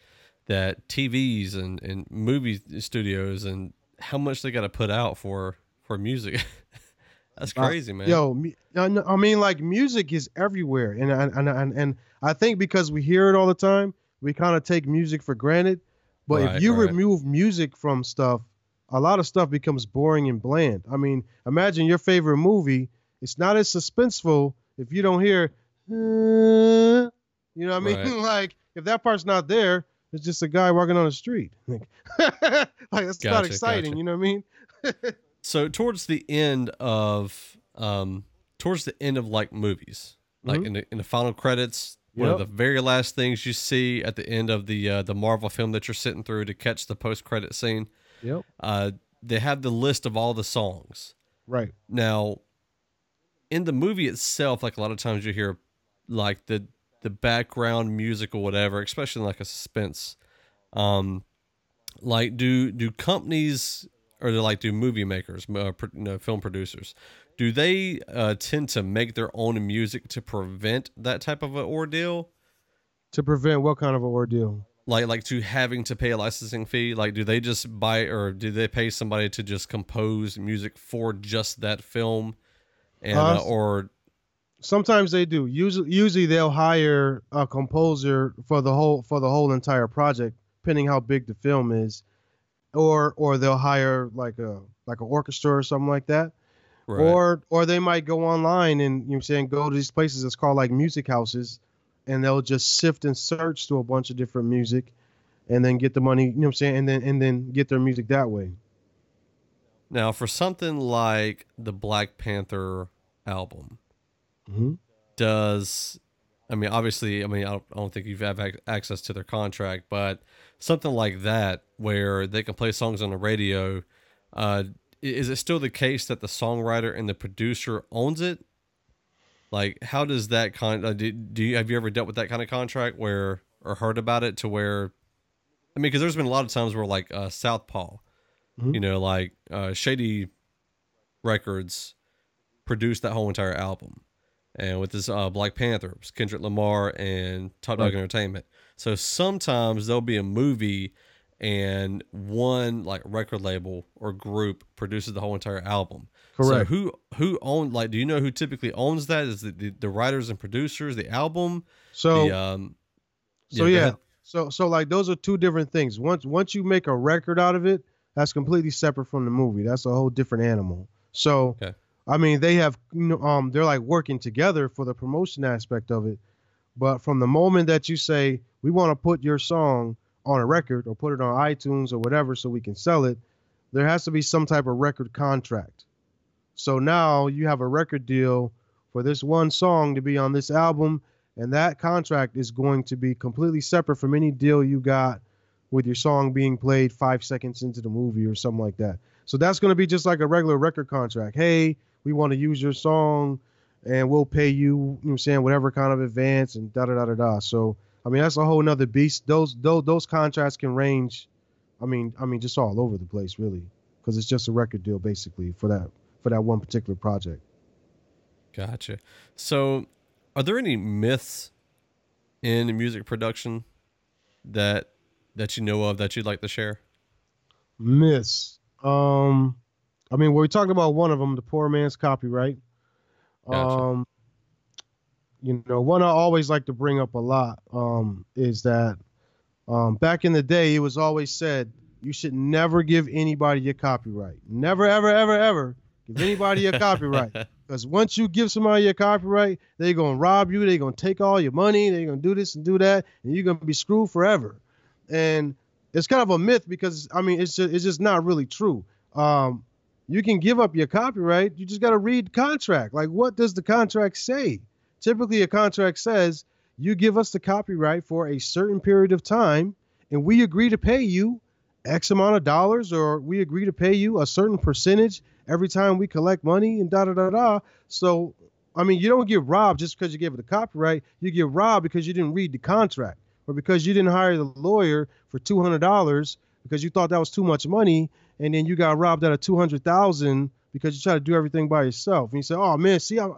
that TVs and, and movie studios and how much they got to put out for for music. That's Uh, crazy, man. Yo, I mean, like music is everywhere, and and and and, and I think because we hear it all the time, we kind of take music for granted. But Right, if you right. remove music from stuff, a lot of stuff becomes boring and bland. I mean, imagine your favorite movie; it's not as suspenseful if you don't hear, "Uh," you know what I mean? Right. like if that part's not there, it's just a guy walking on the street. like it's not Gotcha, exciting, gotcha. you know what I mean? So towards the end of um towards the end of like movies, like Mhm. in the in the final credits, one of the very last things you see at the end of the uh, the Marvel film that you're sitting through to catch the post credit scene, Yep. uh, they have the list of all the songs. Right. Now, in the movie itself, like a lot of times you hear like the the background music or whatever, especially in, like a suspense. Um, like do do companies or do like do movie makers, uh, pro, you know, film producers, do they uh, tend to make their own music to prevent that type of an ordeal? To prevent what kind of an ordeal? like like to having to pay a licensing fee? Like, do they just buy or do they pay somebody to just compose music for just that film, and uh, or Sometimes they do. Usually, usually they'll hire a composer for the whole for the whole entire project, depending how big the film is, or or they'll hire like a like an orchestra or something like that, right. or or they might go online and you know what I'm saying go to these places that's called like music houses, and they'll just sift and search through a bunch of different music, and then get the money. You know what I'm saying, and then and then get their music that way. now for something like the Black Panther album, hmm does I mean obviously I mean I don't, I don't think you've have ac- access to their contract, but something like that where they can play songs on the radio, uh, is it still the case that the songwriter and the producer owns it? Like how does that con? Uh, do, do you have you ever dealt with that kind of contract where or heard about it to where? I mean, because there's been a lot of times where like uh, Southpaw, Mhm. you know, like uh, Shady Records produced that whole entire album and with this uh, Black Panther, Kendrick Lamar and Top Dawg. Entertainment. So sometimes there'll be a movie, and one like record label or group produces the whole entire album. So Correct. who who own like? Do you know who typically owns that? Is it the, the writers and producers, the album? So the um. So go yeah, so so like those are two different things. Once once you make a record out of it, that's completely separate from the movie. That's a whole different animal. So Okay. I mean, they have you know, um they're like working together for the promotion aspect of it. But from the moment that you say we want to put your song on a record or put it on iTunes or whatever so we can sell it, there has to be some type of record contract. So now you have a record deal for this one song to be on this album and that contract is going to be completely separate from any deal you got with your song being played five seconds into the movie or something like that. So that's going to be just like a regular record contract. Hey, we want to use your song and we'll pay you, you know what I'm saying, whatever kind of advance and da da da da da. So, I mean, that's a whole nother beast. Those, those, those contracts can range, I mean, I mean, just all over the place, really, because it's just a record deal basically for that, for that one particular project. Gotcha. So, are there any myths in music production that that you know of that you'd like to share? Myths. Um, I mean, we talked about one of them, the poor man's copyright. Gotcha. Um, you know, one I always like to bring up a lot um, is that um, back in the day, it was always said you should never give anybody your copyright. Never, ever, ever, ever give anybody your copyright. Because once you give somebody your copyright, they're gonna rob you. They're gonna take all your money. They're gonna do this and do that, and you're gonna be screwed forever. And it's kind of a myth because I mean, it's just it's just not really true. Um, you can give up your copyright. You just got to read contract. Like, what does the contract say? Typically, a contract says you give us the copyright for a certain period of time, and we agree to pay you X amount of dollars, or we agree to pay you a certain percentage every time we collect money, and da da da da. So, I mean, you don't get robbed just because you gave it the copyright. You get robbed because you didn't read the contract, or because you didn't hire the lawyer for two hundred dollars because you thought that was too much money, and then you got robbed out of two hundred thousand because you try to do everything by yourself. And you say, "Oh man, see, I,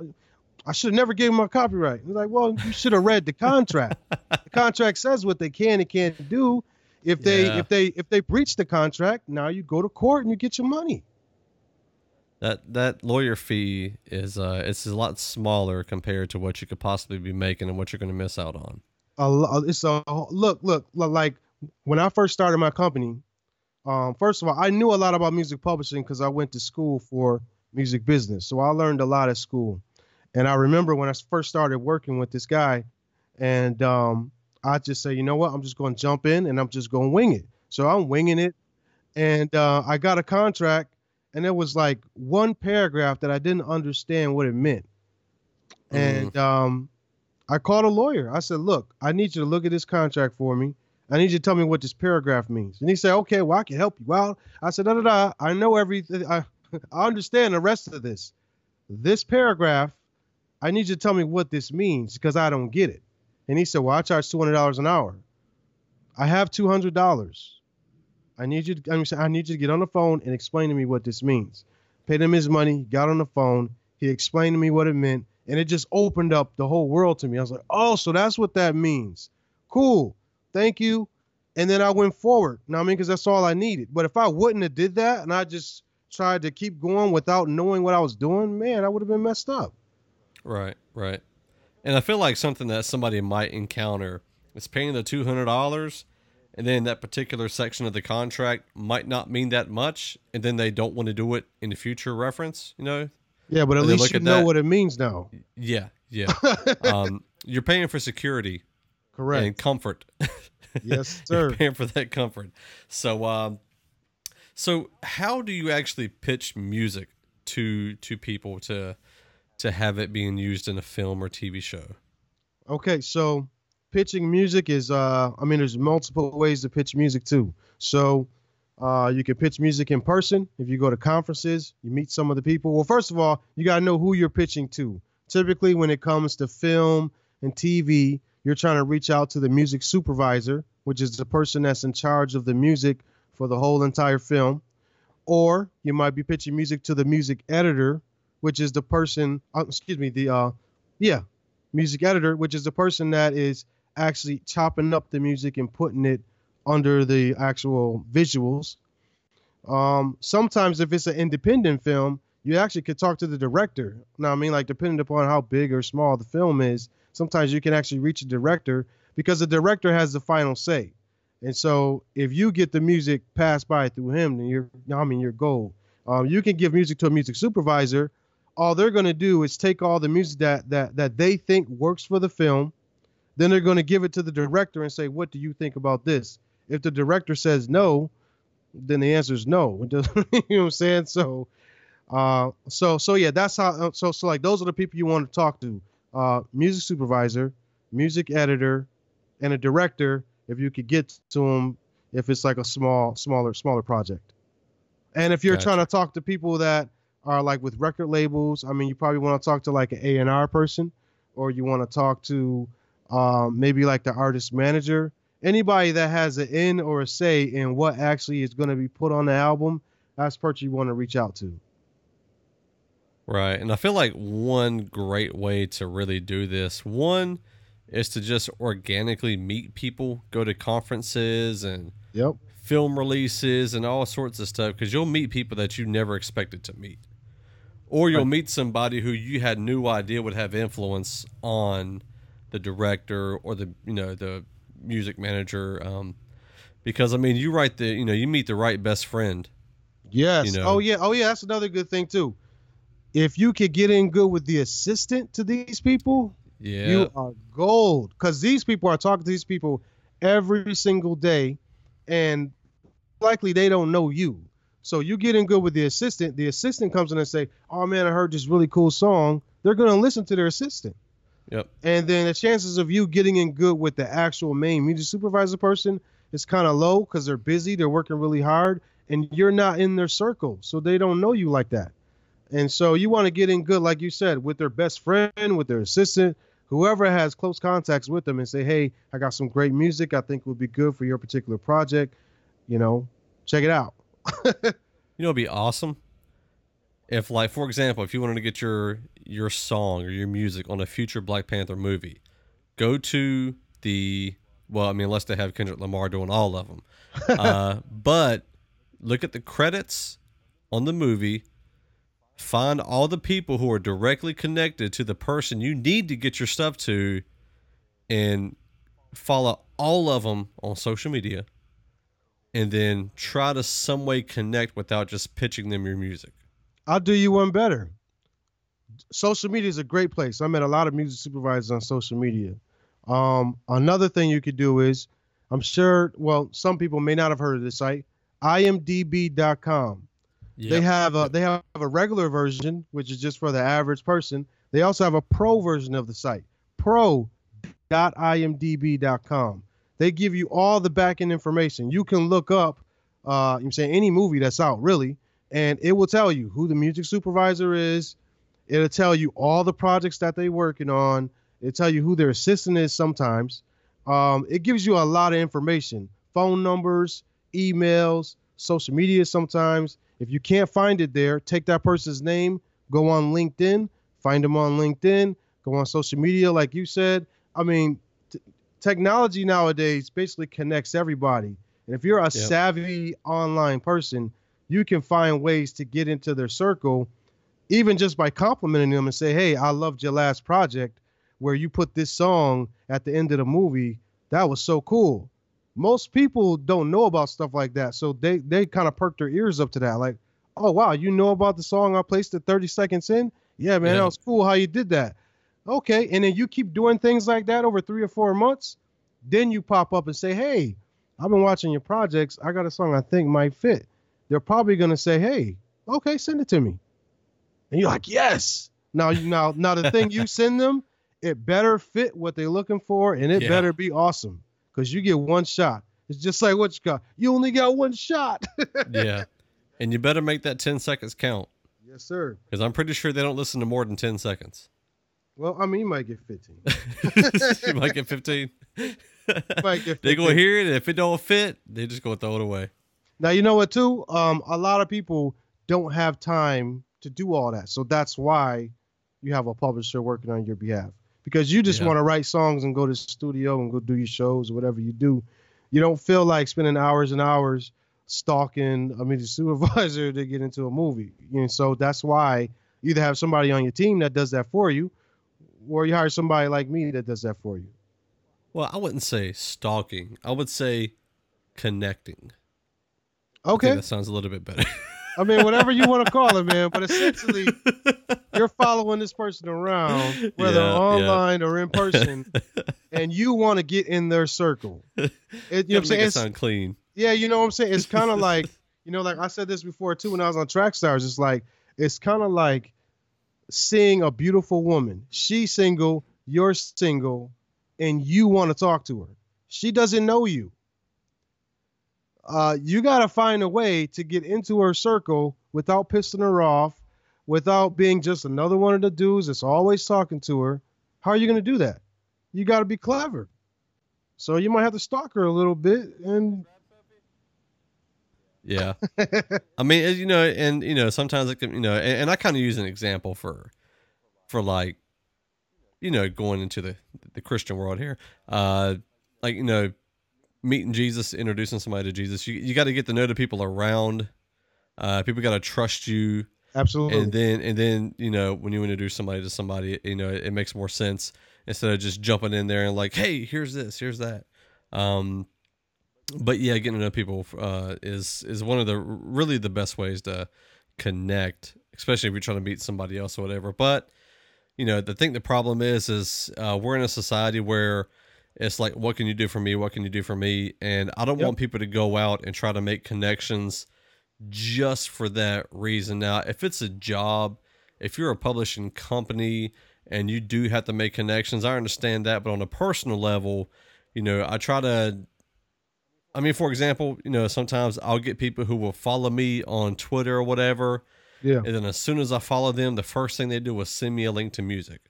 I should have never gave him my copyright." It's like, well, you should have read the contract. the contract says what they can and can't do. If they Yeah. if they if they breach the contract, now you go to court and you get your money. That that lawyer fee is uh it's a lot smaller compared to what you could possibly be making and what you're going to miss out on. a it's a look, look, look, like when I first started my company, um, first of all, I knew a lot about music publishing because I went to school for music business. So I learned a lot at school. And I remember when I first started working with this guy, and um, I just say, you know what, I'm just going to jump in and I'm just going to wing it. So I'm winging it, and uh, I got a contract, and it was like one paragraph that I didn't understand what it meant. And um, I called a lawyer. I said, look, I need you to look at this contract for me. I need you to tell me what this paragraph means. And he said, okay, well, I can help you out. I said, da da da. I know everything. I, I understand the rest of this. This paragraph, I need you to tell me what this means because I don't get it. And he said, well, I charge $200 an hour. I have $200. I need you to, I, need you to get on the phone and explain to me what this means. Paid him his money, got on the phone. He explained to me what it meant, and it just opened up the whole world to me. I was like, oh, so that's what that means. Cool. Thank you. and then I went forward. You know what I mean? Because that's all I needed. But if I wouldn't have did that and I just tried to keep going without knowing what I was doing, man, I would have been messed up. Right, right. And I feel like something that somebody might encounter is paying the two hundred dollars, and then that particular section of the contract might not mean that much, and then they don't want to do it in the future reference. You know? Yeah, but at And least you at know that. what it means now. Yeah, yeah. um, you're paying for security Correct. and comfort. yes, sir. paying for that comfort. So, um, so how do you actually pitch music to to people to to have it being used in a film or TV show? Okay, so pitching music is uh I mean there's multiple ways to pitch music too. So uh you can pitch music in person if you go to conferences, you meet some of the people. Well, first of all, you got to know who you're pitching to. Typically when it comes to film and TV, you're trying to reach out to the music supervisor, which is the person that's in charge of the music for the whole entire film. Or you might be pitching music to the music editor, which is the person, uh, excuse me, the uh yeah, music editor, which is the person that is actually chopping up the music and putting it under the actual visuals. Um, sometimes if it's an independent film, you actually could talk to the director. Now, I mean, like depending upon how big or small the film is, sometimes you can actually reach a director because the director has the final say. And so if you get the music passed by through him, then you're, I mean, you're gold. Um, you can give music to a music supervisor. All they're going to do is take all the music that, that, that they think works for the film. Then they're going to give it to the director and say, what do you think about this? If the director says no, then the answer is no. You know what I'm saying? So, uh, so, so yeah, that's how, so, so like those are the people you want to talk to. Uh, music supervisor, music editor, and a director if you could get to them if it's like a small smaller smaller project. And if you're Gotcha. trying to talk to people that are like with record labels i mean you probably want to talk to like an a&r person or you want to talk to um, maybe like the artist manager. Anybody that has an in or a say in what actually is going to be put on the album that's the person you want to reach out to Right. And I feel like one great way to really do this, one is to just organically meet people, go to conferences and yep film releases and all sorts of stuff because you'll meet people that you never expected to meet. Or you'll Right. meet somebody who you had no idea would have influence on the director or the you know the music manager um, because I mean you write the you know you meet the right best friend Yes. You know? Oh yeah. Oh yeah. That's another good thing too. If you could get in good with the assistant to these people, yeah you are gold. Because these people are talking to these people every single day, and likely they don't know you. So you get in good with the assistant. The assistant comes in and say, "Oh man, I heard this really cool song." They're gonna listen to their assistant. yep And then the chances of you getting in good with the actual main music supervisor person is kind of low because they're busy, they're working really hard, and you're not in their circle, so they don't know you like that. And so you want to get in good, like you said, with their best friend, with their assistant, whoever has close contacts with them, and say, "Hey, I got some great music. I think would be good for your particular project. You know, check it out." You know, it'd be awesome if, like, for example, if you wanted to get your your song or your music on a future Black Panther movie, go to the well, I mean, unless they have Kendrick Lamar doing all of them, uh, but look at the credits on the movie. Find all the people who are directly connected to the person you need to get your stuff to, and follow all of them on social media and then try to some way connect without just pitching them your music. I'll do you one better. Social media is a great place. I met a lot of music supervisors on social media. Um, another thing you could do is, I'm sure, well, some people may not have heard of this site, imdb.com. They have a they have a regular version, which is just for the average person. They also have a pro version of the site, pro.imdb.com. They give you all the back-end information. You can look up, uh, I'm saying any movie that's out really, and it will tell you who the music supervisor is. It'll tell you all the projects that they're working on. It'll tell you who their assistant is sometimes. Um, it gives you a lot of information, phone numbers, emails, social media sometimes. If you can't find it there, take that person's name, go on LinkedIn, find them on LinkedIn, go on social media, like you said. I mean, t- technology nowadays basically connects everybody. And if you're a savvy online person, you can find ways to get into their circle, even just by complimenting them and say, "Hey, I loved your last project, where you put this song at the end of the movie. That was so cool." Most people don't know about stuff like that, so they they kind of perk their ears up to that, like, "Oh wow, you know about the song I placed it 30 seconds in? Yeah, man, Yeah. that was cool how you did that." Okay, and then you keep doing things like that over three or four months, then you pop up and say, "Hey, I've been watching your projects. I got a song I think might fit." They're probably gonna say, "Hey, okay, send it to me," and you're like, "Yes." Now, you now, now the thing you send them, it better fit what they're looking for, and it Yeah. better be awesome, because you get one shot. It's just like what you got. You only got one shot. yeah. And you better make that 10 seconds count yes, sir. because I'm pretty sure they don't listen to more than 10 seconds. Well, I mean, you might get 15. you might get 15. might get They 15. gonna hear it. If it don't fit, they just gonna throw it away. Now you know what too? Um, a lot of people don't have time to do all that, so that's why you have a publisher working on your behalf because you just Yeah. want to write songs and go to the studio and go do your shows or whatever you do. You don't feel like spending hours and hours stalking a music supervisor to get into a movie. And so that's why you either have somebody on your team that does that for you, or you hire somebody like me that does that for you. Well, I wouldn't say stalking. I would say connecting. Okay. that sounds a little bit better. I mean, whatever you want to call it, man. But essentially, you're following this person around, whether Yeah, yeah. online or in person, and you want to get in their circle. It, you know what I'm saying? it sound clean. yeah, you know what I'm saying? It's kind of like, you know, like I said this before too when I was on Track Stars. It's like, it's kind of like seeing a beautiful woman. She's single, you're single, and you want to talk to her. She doesn't know you. Uh, you got to find a way to get into her circle without pissing her off, without being just another one of the dudes that's always talking to her. How are you going to do that? You got to be clever. So you might have to stalk her a little bit and Yeah. I mean, as you know, and you know, sometimes it can, you know, and, and I kind of use an example for, for like, you know, going into the the Christian world here, uh, like you know, meeting Jesus, introducing somebody to Jesus. You you got to get to know the people around. Uh, people got to trust you, absolutely. and then and then you know when you introduce somebody to somebody, you know, it, makes more sense instead of just jumping in there and like, hey, here's this, here's that. Um, but yeah, getting to know people uh, is is one of the really the best ways to connect, especially if you're trying to meet somebody else or whatever. But you know, the thing the problem is is uh, we're in a society where it's like, what can you do for me? What can you do for me? And I don't Yep. want people to go out and try to make connections just for that reason. Now, if it's a job, if you're a publishing company and you do have to make connections, I understand that. But on a personal level, you know, I try to. I mean, for example, you know, sometimes I'll get people who will follow me on Twitter or whatever, yeah. and then as soon as I follow them, the first thing they do is send me a link to music,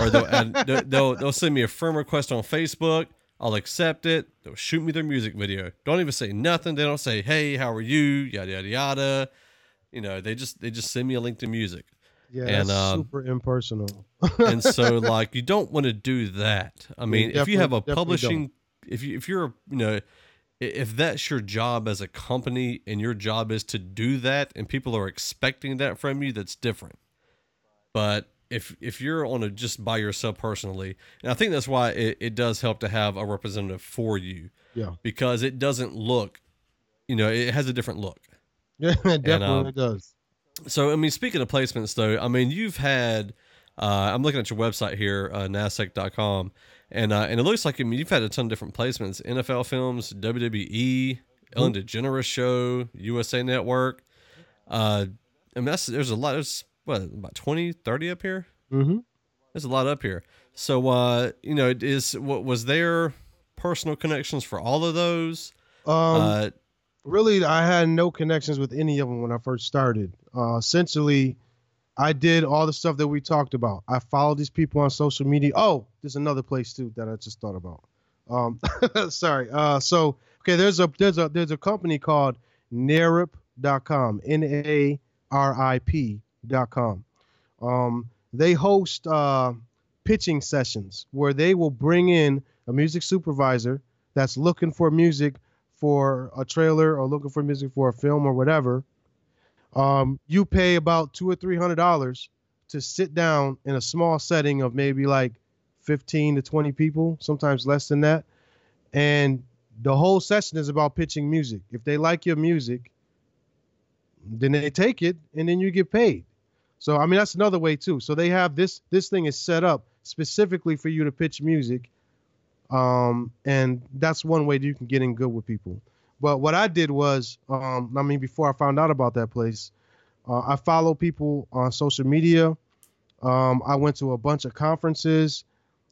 or they'll add, they'll, they'll they'll send me a friend request on Facebook. I'll accept it. They'll shoot me their music video. Don't even say nothing. They don't say, "Hey, how are you?" Yada yada yada. You know, they just they just send me a link to music. Yeah, And, um, super impersonal. and so like you don't want to do that i mean if you have a publishing if you if you're you know if that's your job as a company and your job is to do that and people are expecting that from you that's different but if if you're on a just by yourself personally and i think that's why it, it does help to have a representative for you yeah, because it doesn't look you know it has a different look yeah, it definitely um, does. so, I mean, speaking of placements, though, I mean, you've had. Uh, I'm looking at your website here, uh, naz-sect.com, and uh, and it looks like I mean you've had a ton of different placements: NFL films, WWE, Ellen DeGeneres show, USA Network. Uh, I mean, that's there's a lot. There's what about 20, 30 up here. Mm-hmm. There's a lot up here. So, uh, you know, is what was there personal connections for all of those? Um, uh, really, I had no connections with any of them when I first started. Uh, essentially, I did all the stuff that we talked about. I followed these people on social media. Oh, there's another place too that I just thought about. Um, sorry. Uh, so okay, there's a there's a there's a company called Narip.com. N A R I P.com. Um, they host uh, pitching sessions where they will bring in a music supervisor that's looking for music for a trailer or looking for music for a film or whatever, um, you pay about two or three hundred dollars to sit down in a small setting of maybe like 15 to 20 people, sometimes less than that. And the whole session is about pitching music. If they like your music, then they take it and then you get paid. So I mean that's another way too. So they have this this thing is set up specifically for you to pitch music. Um, and that's one way that you can get in good with people. But what I did was, um, I mean, before I found out about that place, uh, I follow people on social media. Um, I went to a bunch of conferences.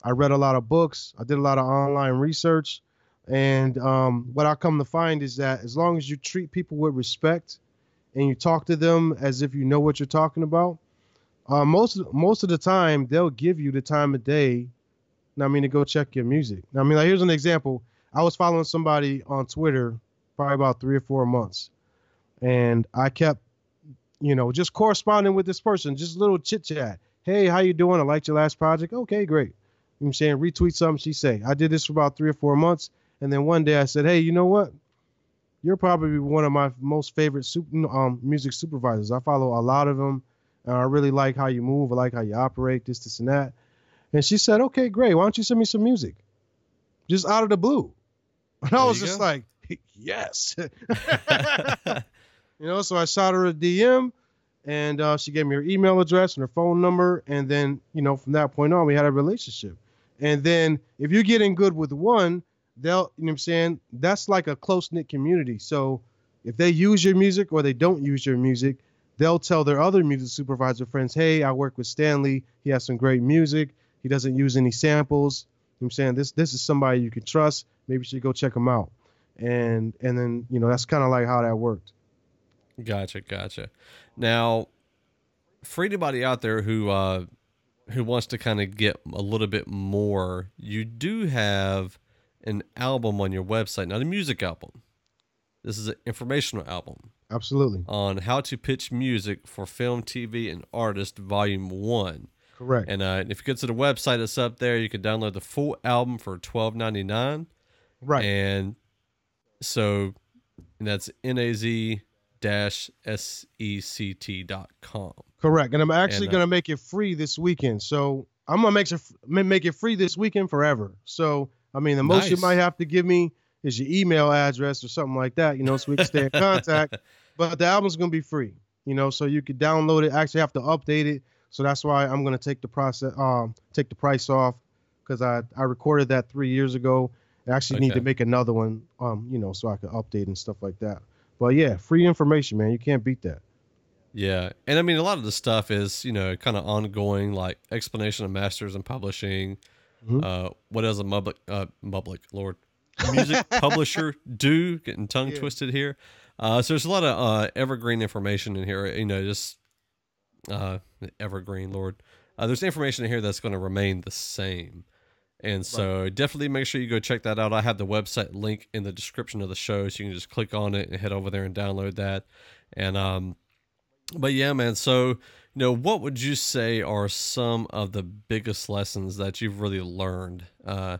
I read a lot of books. I did a lot of online research. And um, what I come to find is that as long as you treat people with respect and you talk to them as if you know what you're talking about, uh, most most of the time they'll give you the time of day. Now, I mean, to go check your music. I mean, like here's an example. I was following somebody on Twitter probably about three or four months, and I kept, you know, just corresponding with this person, just little chit chat. Hey, how you doing? I liked your last project. Okay, great. You know what I'm saying retweet something she say. I did this for about three or four months, and then one day I said, hey, you know what? You're probably one of my most favorite super, um, music supervisors. I follow a lot of them, and I really like how you move. I like how you operate, this, this, and that. And she said, okay, great. Why don't you send me some music? Just out of the blue. And I was just go. like, yes. you know, so I shot her a DM and uh, she gave me her email address and her phone number. And then, you know, from that point on, we had a relationship. And then if you're getting good with one, they'll, you know what I'm saying? That's like a close knit community. So if they use your music or they don't use your music, they'll tell their other music supervisor friends, hey, I work with Stanley. He has some great music. He doesn't use any samples. You know what I'm saying? This this is somebody you can trust. Maybe you should go check him out. And and then, you know, that's kind of like how that worked. Gotcha, gotcha. Now, for anybody out there who uh who wants to kind of get a little bit more, you do have an album on your website, not a music album. This is an informational album. Absolutely. On how to pitch music for film, TV, and artist, volume one. Correct. And uh, if you go to the website, it's up there. You can download the full album for twelve ninety nine. Right. And so and that's N A Z dash S E C T dot com. Correct. And I'm actually uh, gonna make it free this weekend. So I'm gonna make it make it free this weekend forever. So I mean, the most nice. you might have to give me is your email address or something like that, you know, so we can stay in contact. but the album's gonna be free, you know, so you could download it. Actually, have to update it, so that's why I'm gonna take the process, um, take the price off, because I I recorded that three years ago. I actually okay. need to make another one, um, you know, so I can update and stuff like that. But yeah, free information, man. You can't beat that. Yeah, and I mean a lot of the stuff is you know kind of ongoing, like explanation of masters and publishing Mm-hmm. Uh, what does a public, uh, public, Lord, music publisher do? Getting tongue yeah. twisted here. Uh, so there's a lot of uh, evergreen information in here. You know, just uh, evergreen, Lord. Uh, there's information in here that's going to remain the same. And so right. definitely make sure you go check that out. I have the website link in the description of the show, so you can just click on it and head over there and download that. And um, but yeah, man. So you know, what would you say are some of the biggest lessons that you've really learned uh,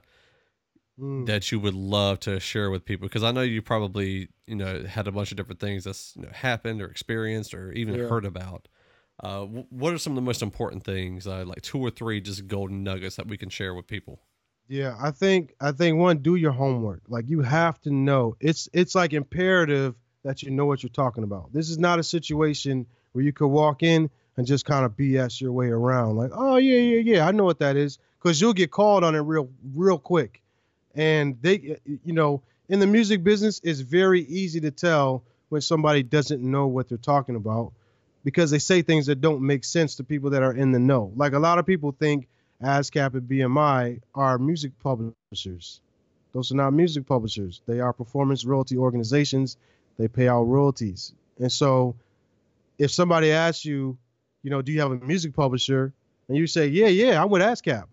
mm. that you would love to share with people? Because I know you probably, you know, had a bunch of different things that's you know, happened or experienced or even yeah. heard about. Uh, what are some of the most important things, uh, like two or three just golden nuggets that we can share with people? Yeah, I think I think one, do your homework. Like you have to know. It's it's like imperative that you know what you're talking about. This is not a situation where you could walk in and just kind of BS your way around. Like, oh yeah, yeah, yeah, I know what that is, because you'll get called on it real, real quick. And they, you know, in the music business, it's very easy to tell when somebody doesn't know what they're talking about because they say things that don't make sense to people that are in the know. Like a lot of people think ASCAP and BMI are music publishers. Those are not music publishers. They are performance royalty organizations. They pay out royalties. And so if somebody asks you, you know, do you have a music publisher? And you say, yeah, yeah, I'm with ASCAP.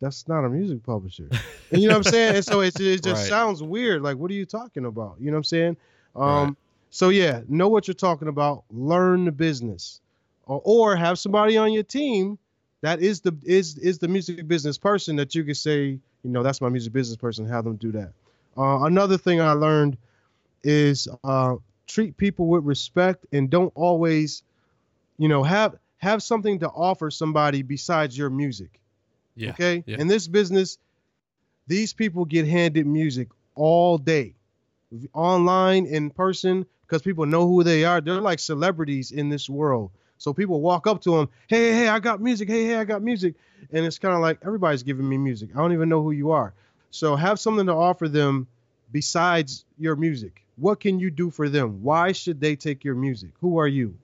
That's not a music publisher. And you know what I'm saying? And so it, it just right. sounds weird. Like, what are you talking about? You know what I'm saying? Um, right. So yeah, know what you're talking about. Learn the business, or, or have somebody on your team that is the is is the music business person that you can say, you know, that's my music business person. Have them do that. Uh, another thing I learned is uh, treat people with respect and don't always, you know, have have something to offer somebody besides your music. Yeah. Okay. Yeah. In this business, these people get handed music all day, online, in person, because people know who they are. They're like celebrities in this world. So people walk up to them, hey, hey, I got music. Hey, hey, I got music. And it's kind of like everybody's giving me music. I don't even know who you are. So have something to offer them besides your music. What can you do for them? Why should they take your music? Who are you?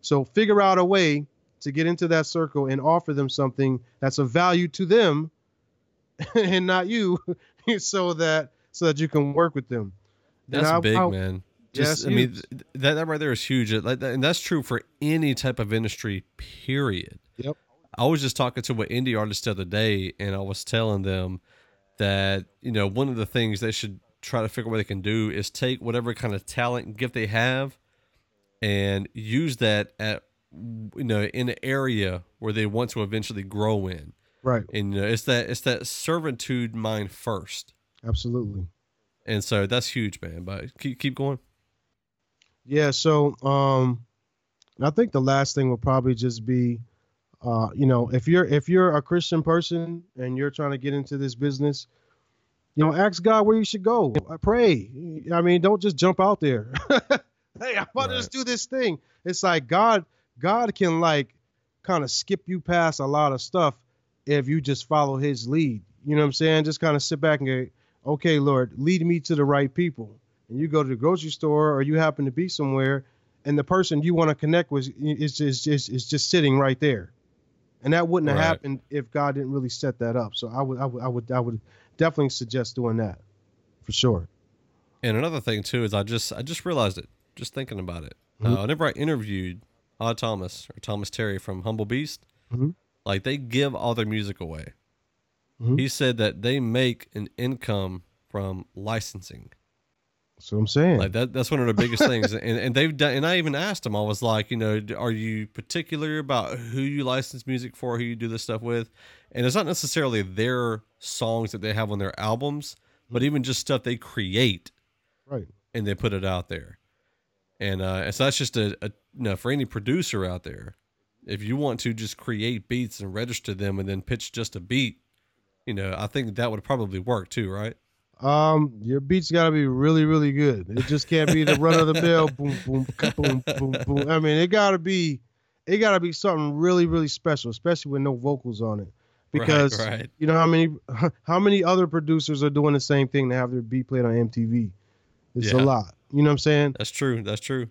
So figure out a way to get into that circle and offer them something that's of value to them and not you so that so that you can work with them. That's I- big, I- man. Yeah, Just, it's I mean, huge. that, that right there is huge. And that's true for any type of industry, period. Yep. I was just talking to an indie artist the other day, and I was telling them that, you know, one of the things they should try to figure out what they can do is take whatever kind of talent and gift they have and use that at, you know, in an area where they want to eventually grow in. Right. And, you know, it's that, it's that servitude mind first. Absolutely. And so that's huge, man. But keep, keep going. Yeah, so um I think the last thing will probably just be uh you know, if you're if you're a Christian person and you're trying to get into this business, you know, ask God where you should go. I pray. I mean, don't just jump out there. hey, I'm about to just do this thing. It's like God God can like kind of skip you past a lot of stuff if you just follow his lead. You know what I'm saying? Just kind of sit back and go, okay, Lord, lead me to the right people. And you go to the grocery store or you happen to be somewhere and the person you want to connect with is just, is, is just sitting right there. And that wouldn't have happened if God didn't really set that up. So I would, I would, I would, I would definitely suggest doing that for sure. And another thing too is I just I just realized it just thinking about it. Mhm. Uh, whenever I interviewed Odd Thomas or Thomas Terry from Humble Beast, Mhm. like they give all their music away. Mhm. He said that they make an income from licensing. That's what I'm saying. Like that that's one of the biggest things. And and they've done and I even asked them, I was like, you know, are you particular about who you license music for, who you do this stuff with? And it's not necessarily their songs that they have on their albums, but even just stuff they create right. and they put it out there. And uh, and so that's just a, a you know for any producer out there, if you want to just create beats and register them and then pitch just a beat, you know, I think that would probably work too, right? Um, your beats got to be really, really good. It just can't be the run of the mill boom, boom, boom, boom, boom. I mean, it got to be, it got to be something really, really special, especially with no vocals on it. Because right, right. you know how many, how many other producers are doing the same thing to have their beat played on MTV? It's a lot. You know what I'm saying? That's true. That's true.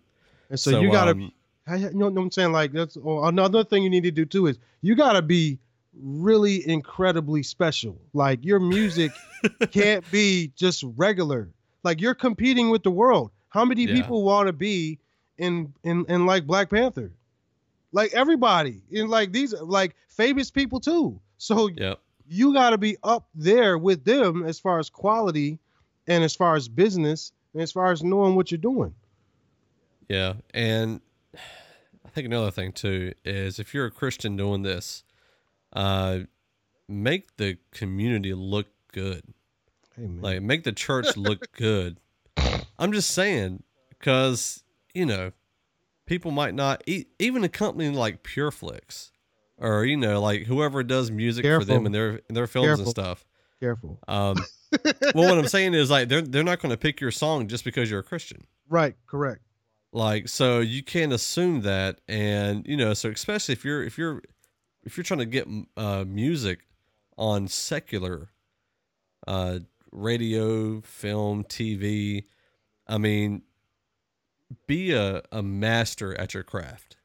And so, you got to, um, you know what I'm saying? Like that's oh, another thing you need to do too is you got to be really incredibly special. Like your music can't be just regular. Like you're competing with the world. How many Yeah. people want to be in in in like Black Panther? Like everybody in like these like famous people too. So Yep. you got to be up there with them as far as quality and as far as business and as far as knowing what you're doing. Yeah, and I think another thing too is if you're a Christian doing this, uh, make the community look good. Man. Like make the church look good. I'm just saying because you know people might not e- even a company like PureFlix or you know like whoever does music for them and their and their films Careful. and stuff. Careful. Um, well, what I'm saying is like they're they're not going to pick your song just because you're a Christian. Right, correct. Like so you can't assume that, and you know so especially if you're if you're if you're trying to get uh, music on secular uh, radio, film, TV, I mean, be a, a master at your craft.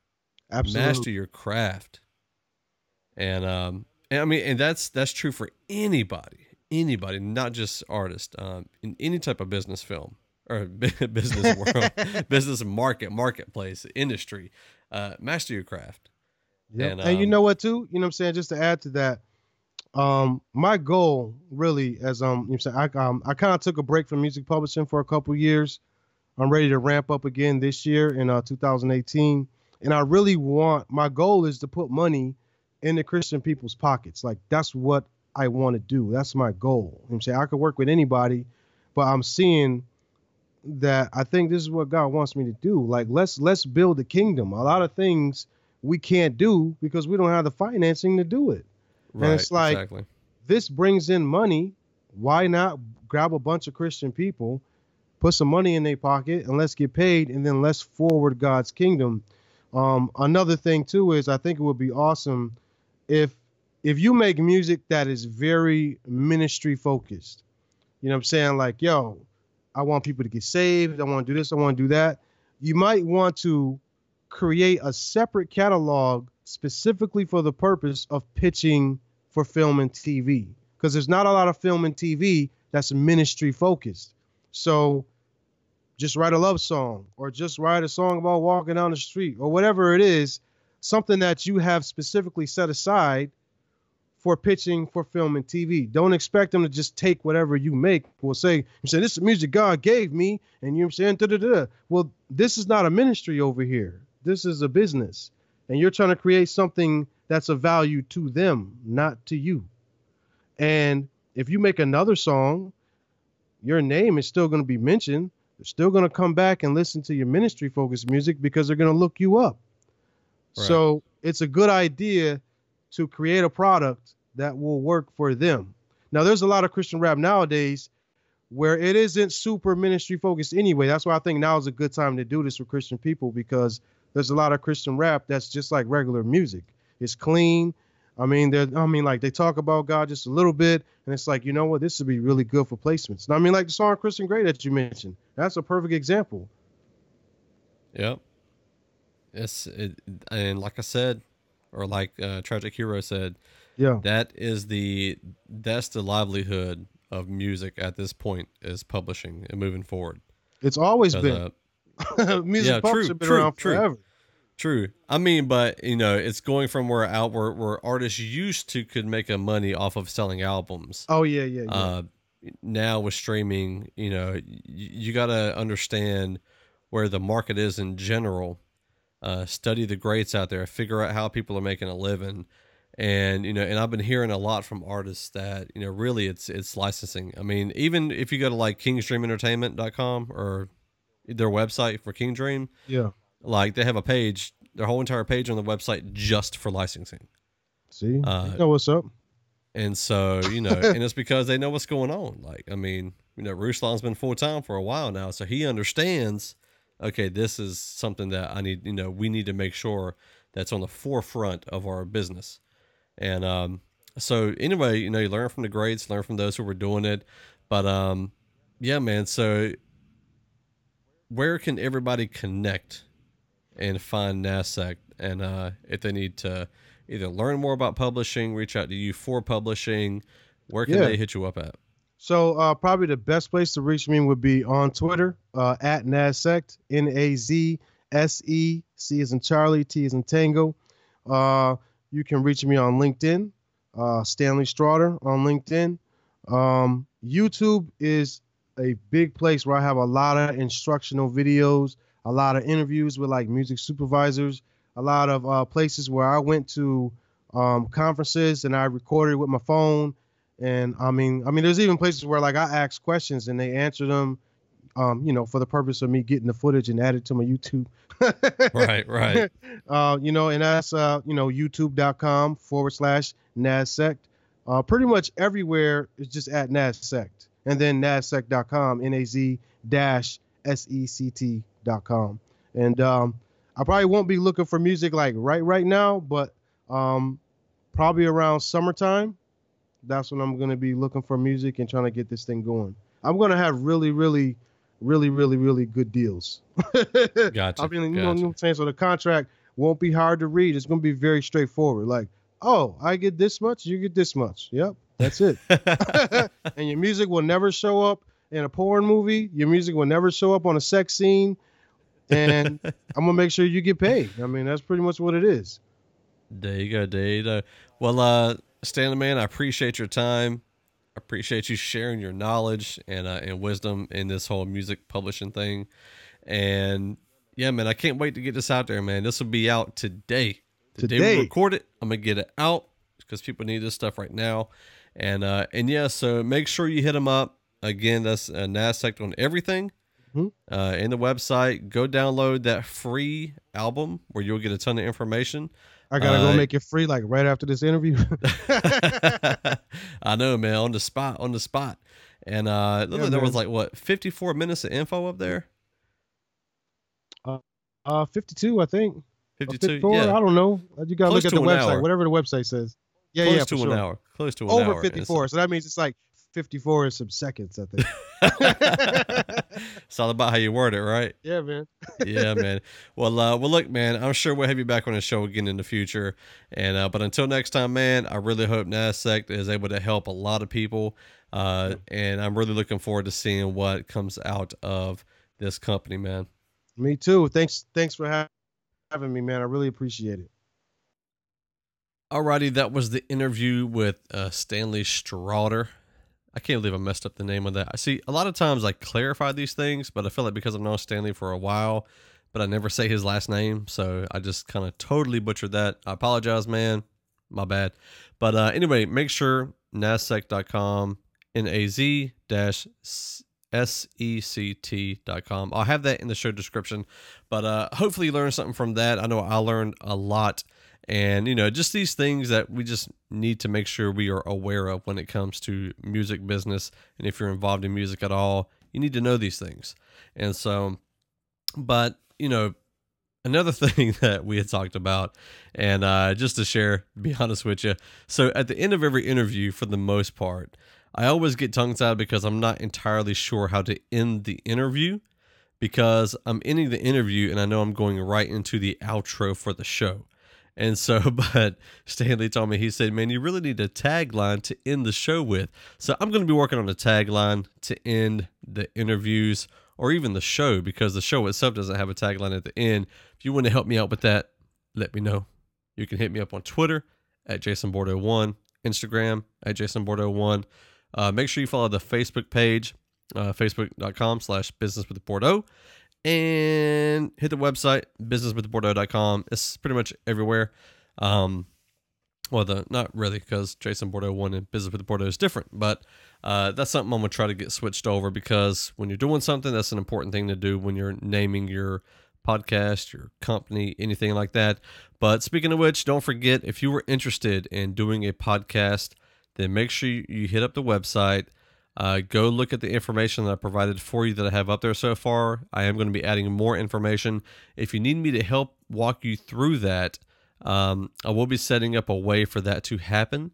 Absolutely. Master your craft. And um and I mean and that's that's true for anybody. Anybody, not just artists. Um in any type of business film or business world, business market, marketplace, industry. Uh master your craft. Yep. And, And, you um, know what too? You know what I'm saying? Just to add to that, um, my goal really as um you know what I'm saying, I um I kind of took a break from music publishing for a couple years. I'm ready to ramp up again this year in uh 2018. And I really want my goal is to put money in the Christian people's pockets. Like that's what I want to do. That's my goal. You know I'm saying I could work with anybody, but I'm seeing that I think this is what God wants me to do. Like let's let's build the kingdom. A lot of things we can't do because we don't have the financing to do it. Right. and it's like exactly. this brings in money. Why not grab a bunch of Christian people, put some money in their pocket, and let's get paid, and then let's forward God's kingdom. Um, another thing too is I think it would be awesome if if you make music that is very ministry focused. You know what I'm saying? Like, yo, I want people to get saved. I want to do this. I want to do that. You might want to create a separate catalog specifically for the purpose of pitching for film and TV because there's not a lot of film and TV that's ministry focused. So just write a love song or just write a song about walking down the street or whatever it is, something that you have specifically set aside for pitching for film and TV. Don't expect them to just take whatever you make. Will say, you say this is music God gave me, and you're saying da da da. Well, this is not a ministry over here. This is a business, and you're trying to create something that's of value to them, not to you. And if you make another song, your name is still going to be mentioned. They're still going to come back and listen to your ministry focused music because they're going to look you up. Right. So it's a good idea to create a product that will work for them. Now, there's a lot of Christian rap nowadays where it isn't super ministry focused anyway. That's why I think now is a good time to do this for Christian people because there's a lot of Christian rap that's just like regular music. It's clean. I mean, they I mean, like they talk about God just a little bit, and it's like, you know what, this would be really good for placements. And I mean, like the song Christian Grey that you mentioned, that's a perfect example. Yep. It's it, and like I said, or like uh, Tragic Hero said, Yeah, that is the that's the livelihood of music at this point is publishing and moving forward. it's always been. uh, Music Yeah, true, been true, around true. True. I mean, but you know, it's going from where out where, where artists used to could make a money off of selling albums. Oh yeah, yeah, yeah. Uh, now with streaming, you know, y- you got to understand where the market is in general. Uh, study the greats out there, figure out how people are making a living, and you know, and I've been hearing a lot from artists that you know, really, it's it's licensing. I mean, even if you go to like KingDreamEntertainment.com or their website for King Dream, yeah. Like they have a page, their whole entire page on the website just for licensing. See, Uh, you know what's up? And so, you know, and it's because they know what's going on. Like, I mean, you know, Ruslan's been full time for a while now, so he understands. Okay, this is something that I need. You know, we need to make sure that's on the forefront of our business. And um, so, anyway, you know, you learn from the greats, learn from those who were doing it. But um, yeah, man. So, where can everybody connect and find Naz-Sect? And uh, if they need to either learn more about publishing, reach out to you for publishing, where can Yeah. they hit you up at? So uh, probably the best place to reach me would be on Twitter uh, at Nazsect, N A Z S E C is in Charlie, T is in Tango. Uh, you can reach me on LinkedIn, uh, Stanley Straughter on LinkedIn. Um, YouTube is a big place where I have a lot of instructional videos, a lot of interviews with like music supervisors, a lot of uh, places where I went to um, conferences and I recorded with my phone and I mean, I mean, there's even places where like I ask questions and they answer them, um, you know, for the purpose of me getting the footage and add it to my YouTube. Right, right. Uh, you know, and that's uh, you know, YouTube.com forward slash Nazsect. Uh, pretty much everywhere is just at Nazsect, and then naz-sect.com, N-A-Z dash S-E-C-T.com. And um, I probably won't be looking for music like right right now, but um, probably around summertime that's when I'm gonna be looking for music and trying to get this thing going. I'm gonna have really, really, really, really, really good deals. Gotcha, I mean, you know, what I'm saying? So the contract won't be hard to read. It's gonna be very straightforward. Like, oh, I get this much, you get this much. Yep, that's it. and your music will never show up in a porn movie. Your music will never show up on a sex scene. And I'm gonna make sure you get paid. I mean, that's pretty much what it is. There you go, there you go. Well, uh, Stanley, man, I appreciate your time. I appreciate you sharing your knowledge and uh, and wisdom in this whole music publishing thing. And yeah, man, I can't wait to get this out there, man. This will be out today. The day Today. we record it, I'm gonna get it out because people need this stuff right now. And uh, and yeah, so make sure you hit him up. Again, that's uh, Nazsect on everything. Mhm. Uh, in the website, go download that free album where you'll get a ton of information. I gotta Uh, go make it free, like right after this interview. I know, man, on the spot, on the spot. And uh, Yeah, like there was like what 54 minutes of info up there. uh, 52, I think. 52, 54? yeah, I don't know. You gotta Close look at the website, hour. whatever the website says. Yeah, close yeah, to for an sure. hour, close to an hour. Over hour. 54. So that means it's like 54 and some seconds, I think. it's all about how you word it, right? yeah, man. yeah, man. Well, uh, well, look, man. I'm sure we'll have you back on the show again in the future. And uh, but until next time, man. I really hope Naz-Sect is able to help a lot of people. Uh, and I'm really looking forward to seeing what comes out of this company, man. Me too. Thanks, thanks for ha- having me, man. I really appreciate it. Alrighty, that was the interview with uh, Stanley Strauder. I can't believe I messed up the name of that. I see a lot of times I clarify these things, but I feel like because I've known Stanley for a while, but I never say his last name, so I just kind of totally butchered that. I apologize, man. My bad. But uh, anyway, make sure naz-sect.com, N-A-Z dash S-E-C-T.com. I'll have that in the show description, but uh, hopefully you learned something from that. I know I learned a lot and you know just these things that we just need to make sure we are aware of when it comes to music business. And if you're involved in music at all you need to know these things. And so but you know another thing that we had talked about and uh, just to share be honest with you. So at the end of every interview for the most part i always get tongue tied because i'm not entirely sure how to end the interview because i'm ending the interview and i know i'm going right into the outro for the show and so, but Stanley told me, he said, man, you really need a tagline to end the show with. So I'm going to be working on a tagline to end the interviews or even the show because the show itself doesn't have a tagline at the end. If you want to help me out with that, let me know. You can hit me up on Twitter at Jason Bordeaux1, Instagram at Jason Bordeaux1. Uh, make sure you follow the Facebook page, uh, facebook.com slash business with Bordeaux and hit the website businesswithbordeaux.com it's pretty much everywhere. Um well the not really because jason bordeaux one and business with bordeaux is different but uh, that's something i'm gonna try to get switched over because when you're doing something that's an important thing to do when you're naming your podcast your company anything like that. But speaking of which don't forget if you were interested in doing a podcast then make sure you hit up the website uh, go look at the information that I provided for you that I have up there so far. I am going to be adding more information. If you need me to help walk you through that, um, I will be setting up a way for that to happen.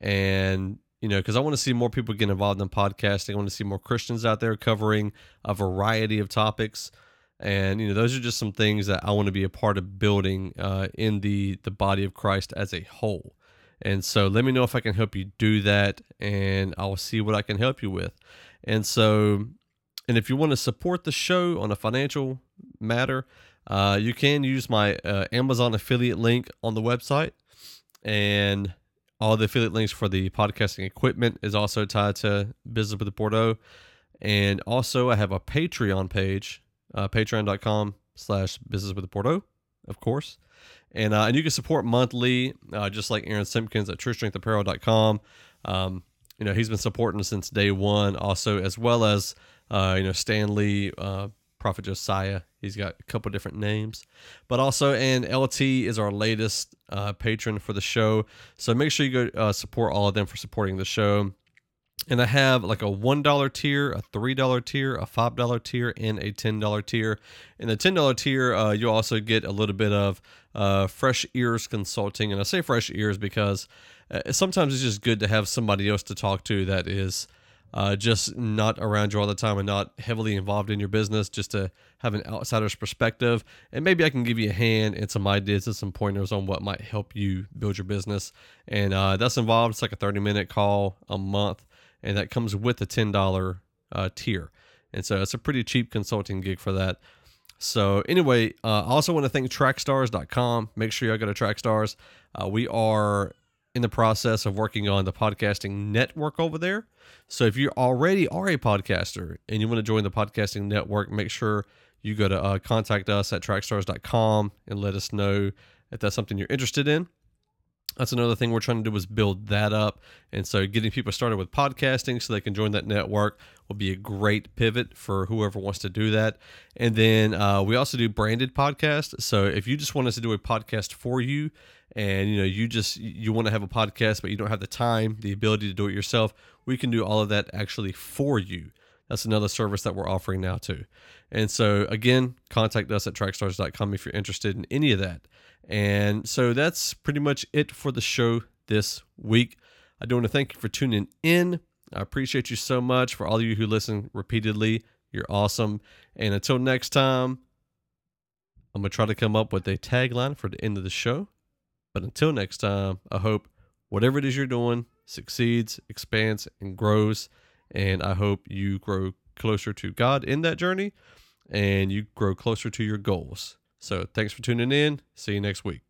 And, you know, because I want to see more people get involved in podcasting. I want to see more Christians out there covering a variety of topics. And, you know, those are just some things that I want to be a part of building uh, in the, the body of Christ as a whole. And so let me know if I can help you do that, and I'll see what I can help you with. And so, and if you want to support the show on a financial matter, uh, you can use my uh, Amazon affiliate link on the website. And all the affiliate links for the podcasting equipment is also tied to Business with the Bordeaux. And also, I have a Patreon page, uh, patreon.com slash business with Bordeaux, of course. And, uh, and you can support monthly, uh, just like Aaron Simpkins at TrueStrengthApparel.com. Um, you know, he's been supporting since day one, also, as well as, uh, you know, Stanley, uh, Prafit Josiah. He's got a couple different names. But also, and LT is our latest uh, patron for the show. So make sure you go uh, support all of them for supporting the show. And I have like a $1 tier, a $3 tier, a $5 tier, and a $10 tier. In the $10 tier, uh, you'll also get a little bit of uh, fresh ears consulting. And I say fresh ears because uh, sometimes it's just good to have somebody else to talk to that is uh, just not around you all the time and not heavily involved in your business, just to have an outsider's perspective. And maybe I can give you a hand and some ideas and some pointers on what might help you build your business. And uh, that's involved. It's like a 30 minute call a month and that comes with a $10 uh, tier. And so it's a pretty cheap consulting gig for that. So anyway, uh, I also want to thank trackstars.com. Make sure y'all go to Trackstars. Uh, we are in the process of working on the podcasting network over there. So if you already are a podcaster and you want to join the podcasting network, make sure you go to uh, contact us at trackstars.com and let us know if that's something you're interested in. That's another thing we're trying to do is build that up. And so getting people started with podcasting so they can join that network will be a great pivot for whoever wants to do that. And then uh, we also do branded podcasts. So if you just want us to do a podcast for you and you know you just you want to have a podcast but you don't have the time the ability to do it yourself we can do all of that actually for you. That's another service that we're offering now too. And so again contact us at trackstars.com if you're interested in any of that and so that's pretty much it for the show this week. I do want to thank you for tuning in. I appreciate you so much for all of you who listen repeatedly. You're awesome. And until next time, I'm going to try to come up with a tagline for the end of the show. But until next time, I hope whatever it is you're doing succeeds, expands, and grows. And I hope you grow closer to God in that journey and you grow closer to your goals. So thanks for tuning in. See you next week.